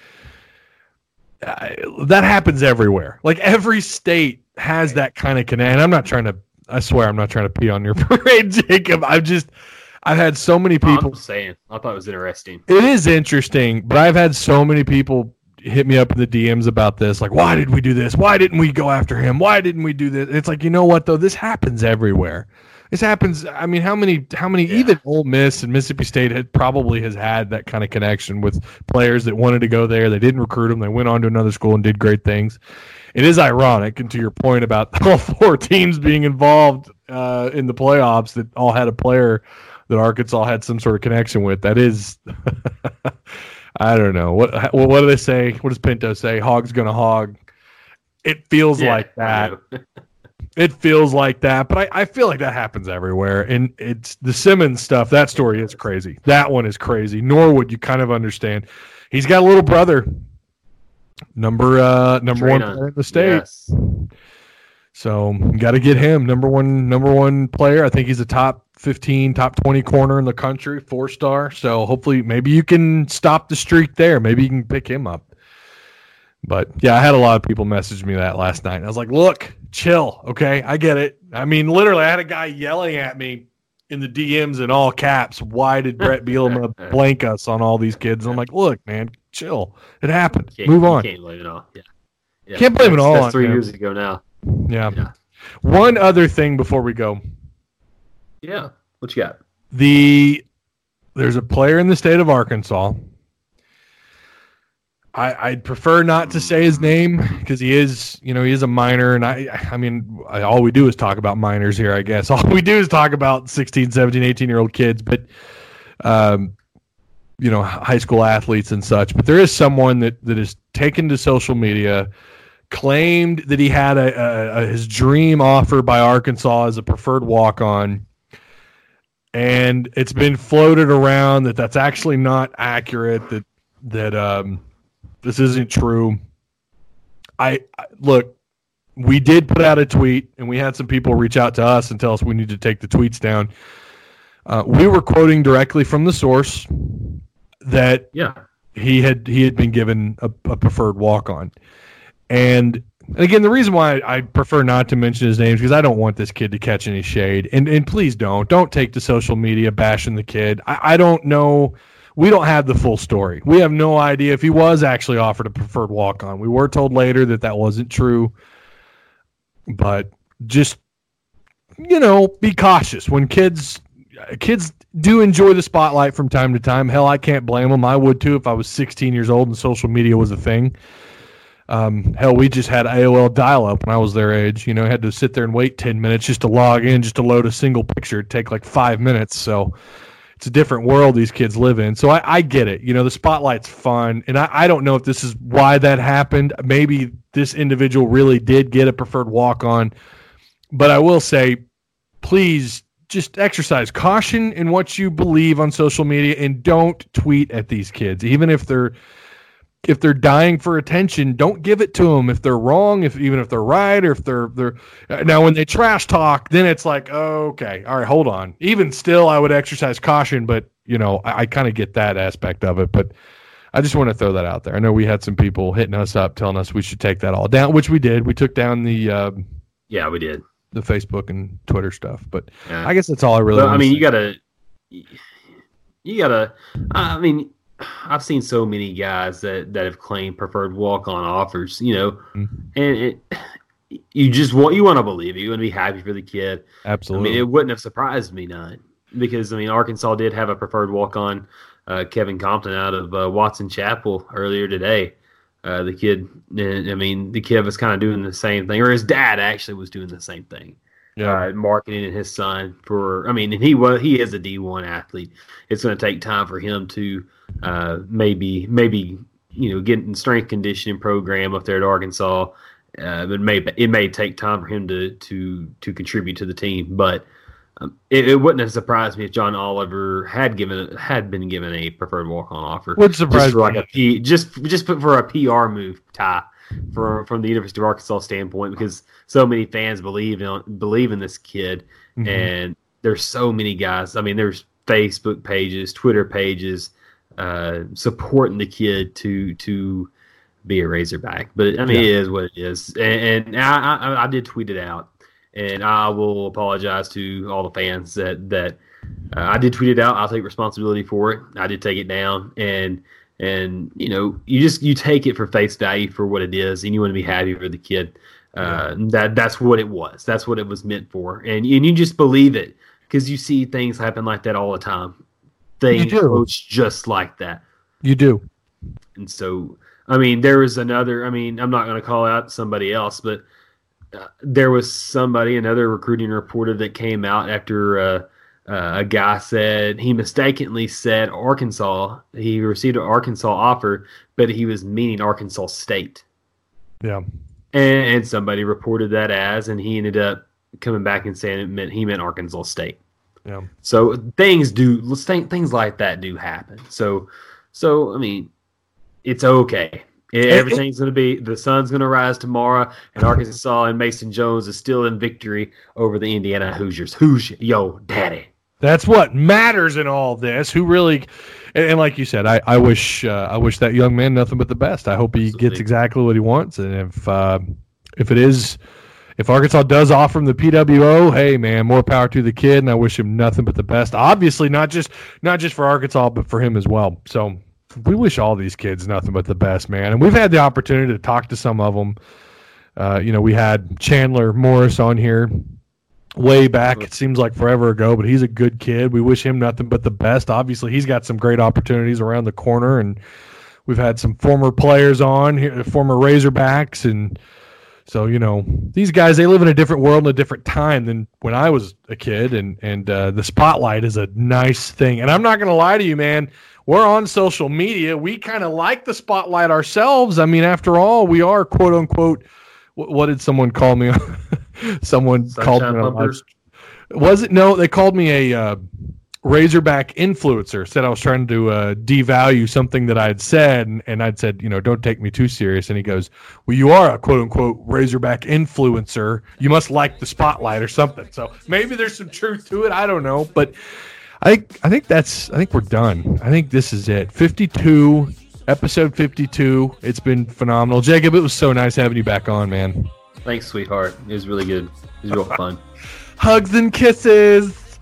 C: I, that happens everywhere. Like every state has that kind of connect. And I'm not trying to. I swear, I'm not trying to pee on your parade, Jacob. I've just, I've had so many people.
D: I'm saying. I thought it was interesting.
C: It is interesting, but I've had so many people hit me up in the DMs about this. Like, why did we do this? Why didn't we go after him? Why didn't we do this? It's like, you know what though? This happens everywhere. This happens. I mean, how many? How many?
D: Yeah.
C: Even Ole Miss and Mississippi State had probably has had that kind of connection with players that wanted to go there. They didn't recruit them. They went on to another school and did great things. It is ironic, and to your point about all four teams being involved uh, in the playoffs, that all had a player that Arkansas had some sort of connection with. That is, I don't know what. What, do they say? What does Pinto say? Hog's gonna hog. It feels
D: Yeah,
C: like that. It feels like that, but I, I feel like that happens everywhere. And it's the Simmons stuff. That story is crazy. That one is crazy. Norwood, you kind of understand. He's got a little brother, number uh number one
D: Trina.
C: player in the state.
D: Yes.
C: So you got to get him number one number one player. I think he's a top fifteen, top twenty corner in the country, four star. So hopefully, maybe you can stop the streak there. Maybe you can pick him up. But yeah, I had a lot of people message me that last night. I was like, "Look, chill, okay? I get it. I mean, literally, I had a guy yelling at me in the DMs in all caps. Why did Bret Bielema blank us on all these kids? I'm like, look, man, chill. It happened. Move on.
D: Can't blame it all. Yeah. yeah.
C: Can't blame it all
D: That's
C: on
D: three
C: him.
D: years ago now.
C: Yeah.
D: Yeah.
C: One other thing before we go.
D: Yeah. What you got?
C: The there's a player in the state of Arkansas. I, I'd prefer not to say his name because he is, you know, he is a minor, and I, I mean, I, all we do is talk about minors here. I guess all we do is talk about 16, 17, 18 year old kids, but, um, you know, high school athletes and such. But there is someone that that is taken to social media, claimed that he had a, a, a his dream offer by Arkansas as a preferred walk on and it's been floated around that that's actually not accurate that that um this isn't true. I, I look we did put out a tweet and we had some people reach out to us and tell us we need to take the tweets down. Uh, we were quoting directly from the source that
D: Yeah.
C: he had he had been given a, a preferred walk on and again, the reason why I prefer not to mention his name is because I don't want this kid to catch any shade. And and please don't don't take to social media bashing the kid. I, I don't know. We don't have the full story. We have no idea if he was actually offered a preferred walk on. We were told later that that wasn't true. But just you know, be cautious when kids kids do enjoy the spotlight from time to time. Hell, I can't blame them. I would too if I was 16 years old and social media was a thing. Um, hell, we just had AOL dial up when I was their age. You know, had to sit there and wait 10 minutes just to log in, just to load a single picture. It'd take like five minutes. So it's a different world these kids live in. So I, I get it. You know, the spotlight's fun. And I, I don't know if this is why that happened. Maybe this individual really did get a preferred walk on. But I will say, please just exercise caution in what you believe on social media and don't tweet at these kids even if they're if they're dying for attention don't give it to them if they're wrong if even if they're right or if they're they're now when they trash talk then it's like okay all right hold on even still i would exercise caution but you know i, I kind of get that aspect of it but i just want to throw that out there i know we had some people hitting us up telling us we should take that all down which we did we took down the uh,
D: Yeah, we did.
C: the facebook and twitter stuff but
D: Yeah.
C: i guess that's all i really
D: But, I mean,
C: say.
D: you gotta, you gotta. I mean, I've seen so many guys that that have claimed preferred walk on offers. You know,
C: Mhm.
D: and it, you just want you want to believe it. You want to be happy for the kid.
C: absolutely
D: I mean, it wouldn't have surprised me not because I mean, Arkansas did have a preferred walk on uh, Kevin Compton out of uh, Watson Chapel earlier today. Uh, the kid, I mean, the kid was kind of doing the same thing, or his dad actually was doing the same thing
C: yeah
D: uh, marketing and his son for. I mean, and he was he is a D one athlete. It's going to take time for him to uh, maybe maybe you know get in strength conditioning program up there at Arkansas. Uh, but may it may take time for him to to to contribute to the team, but. Um, it, it wouldn't have surprised me if John Oliver had given had been given a preferred walk on offer.
C: Would
D: just
C: surprise
D: for like
C: me.
D: a P, just just for a PR move, Ty, for from the University of Arkansas standpoint, because so many fans believe in believe in this kid,
C: Mhm.
D: and there's so many guys. I mean, there's Facebook pages, Twitter pages, uh, supporting the kid to to be a Razorback. But I mean,
C: Yeah.
D: it is what it is, and, and I, I I did tweet it out, and I will apologize to all the fans that that uh, I did tweet it out. I'll take responsibility for it. I did take it down, and and you know, you just you take it for face value for what it is, and you want to be happy for the kid. Uh, That that's what it was. That's what it was meant for, and and you just believe it because you see things happen like that all the time. Things
C: do.
D: coach just like that.
C: you do
D: And so, I mean, there was another. I mean, I'm not going to call out somebody else, but uh, there was somebody, another recruiting reporter that came out after uh, uh, a guy said he mistakenly said Arkansas. He received an Arkansas offer, but he was meaning Arkansas State,
C: yeah
D: and, and somebody reported that as, and he ended up coming back and saying it meant he meant Arkansas State.
C: yeah
D: So things do things like that do happen. So so I mean, it's okay. Everything's going to be the sun's going to rise tomorrow, and Arkansas and Mason Jones is still in victory over the Indiana Hoosiers. Hoosier, yo, daddy.
C: That's what matters in all this. Who really, and, and like you said, I, I wish uh, I wish that young man nothing but the best. I hope he
D: Absolutely.
C: gets exactly what he wants. And if uh, if it is, if Arkansas does offer him the PWO, hey man, more power to the kid. And I wish him nothing but the best. Obviously, not just not just for Arkansas, but for him as well. So we wish all these kids nothing but the best, man. And we've had the opportunity to talk to some of them. Uh, you know, we had Chandler Morris on here way back. It seems like forever ago, but he's a good kid. We wish him nothing but the best. Obviously, he's got some great opportunities around the corner, and we've had some former players on here, former Razorbacks, and so you know these guys they live in a different world and a different time than when I was a kid, and and uh, the spotlight is a nice thing. And I'm not gonna lie to you, man. We're on social media. We kind of like the spotlight ourselves. I mean, after all, we are quote unquote. What, what did someone call me? someone called me.
D: Bumpers?
C: was it no? They called me a uh, Razorback influencer. Said I was trying to uh, devalue something that I had said, and, and I'd said, you know, don't take me too serious. And he goes, "Well, you are a quote unquote Razorback influencer. You must like the spotlight or something." So maybe there's some truth to it. I don't know, but I I think that's I think we're done. I think this is it. 52 episode 52. It's been phenomenal. Jacob, it was so nice having you back on, man.
D: Thanks, sweetheart. It was really good. It was real fun.
C: Hugs and kisses.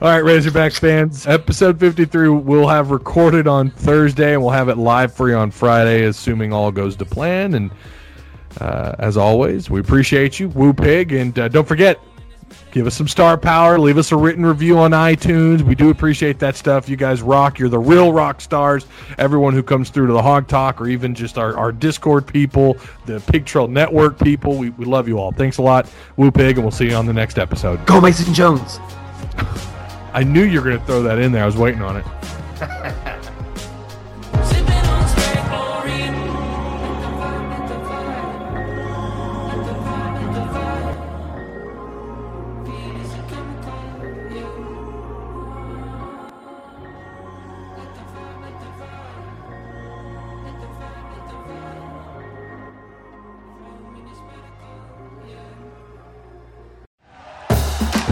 C: All right, Razorbacks fans. Episode 53 we'll have recorded on Thursday and we'll have it live for you on Friday, assuming all goes to plan. And uh, as always, we appreciate you, Woo Pig. And uh, don't forget, give us some star power. Leave us a written review on iTunes. We do appreciate that stuff. You guys rock. You're the real rock stars. Everyone who comes through to the Hawg Talk or even just our, our Discord people, the Pig Trail Network people, we, we love you all. Thanks a lot, Woo Pig, and we'll see you on the next episode.
D: Go Mason Jones.
C: I knew you were going to throw that in there. I was waiting on it.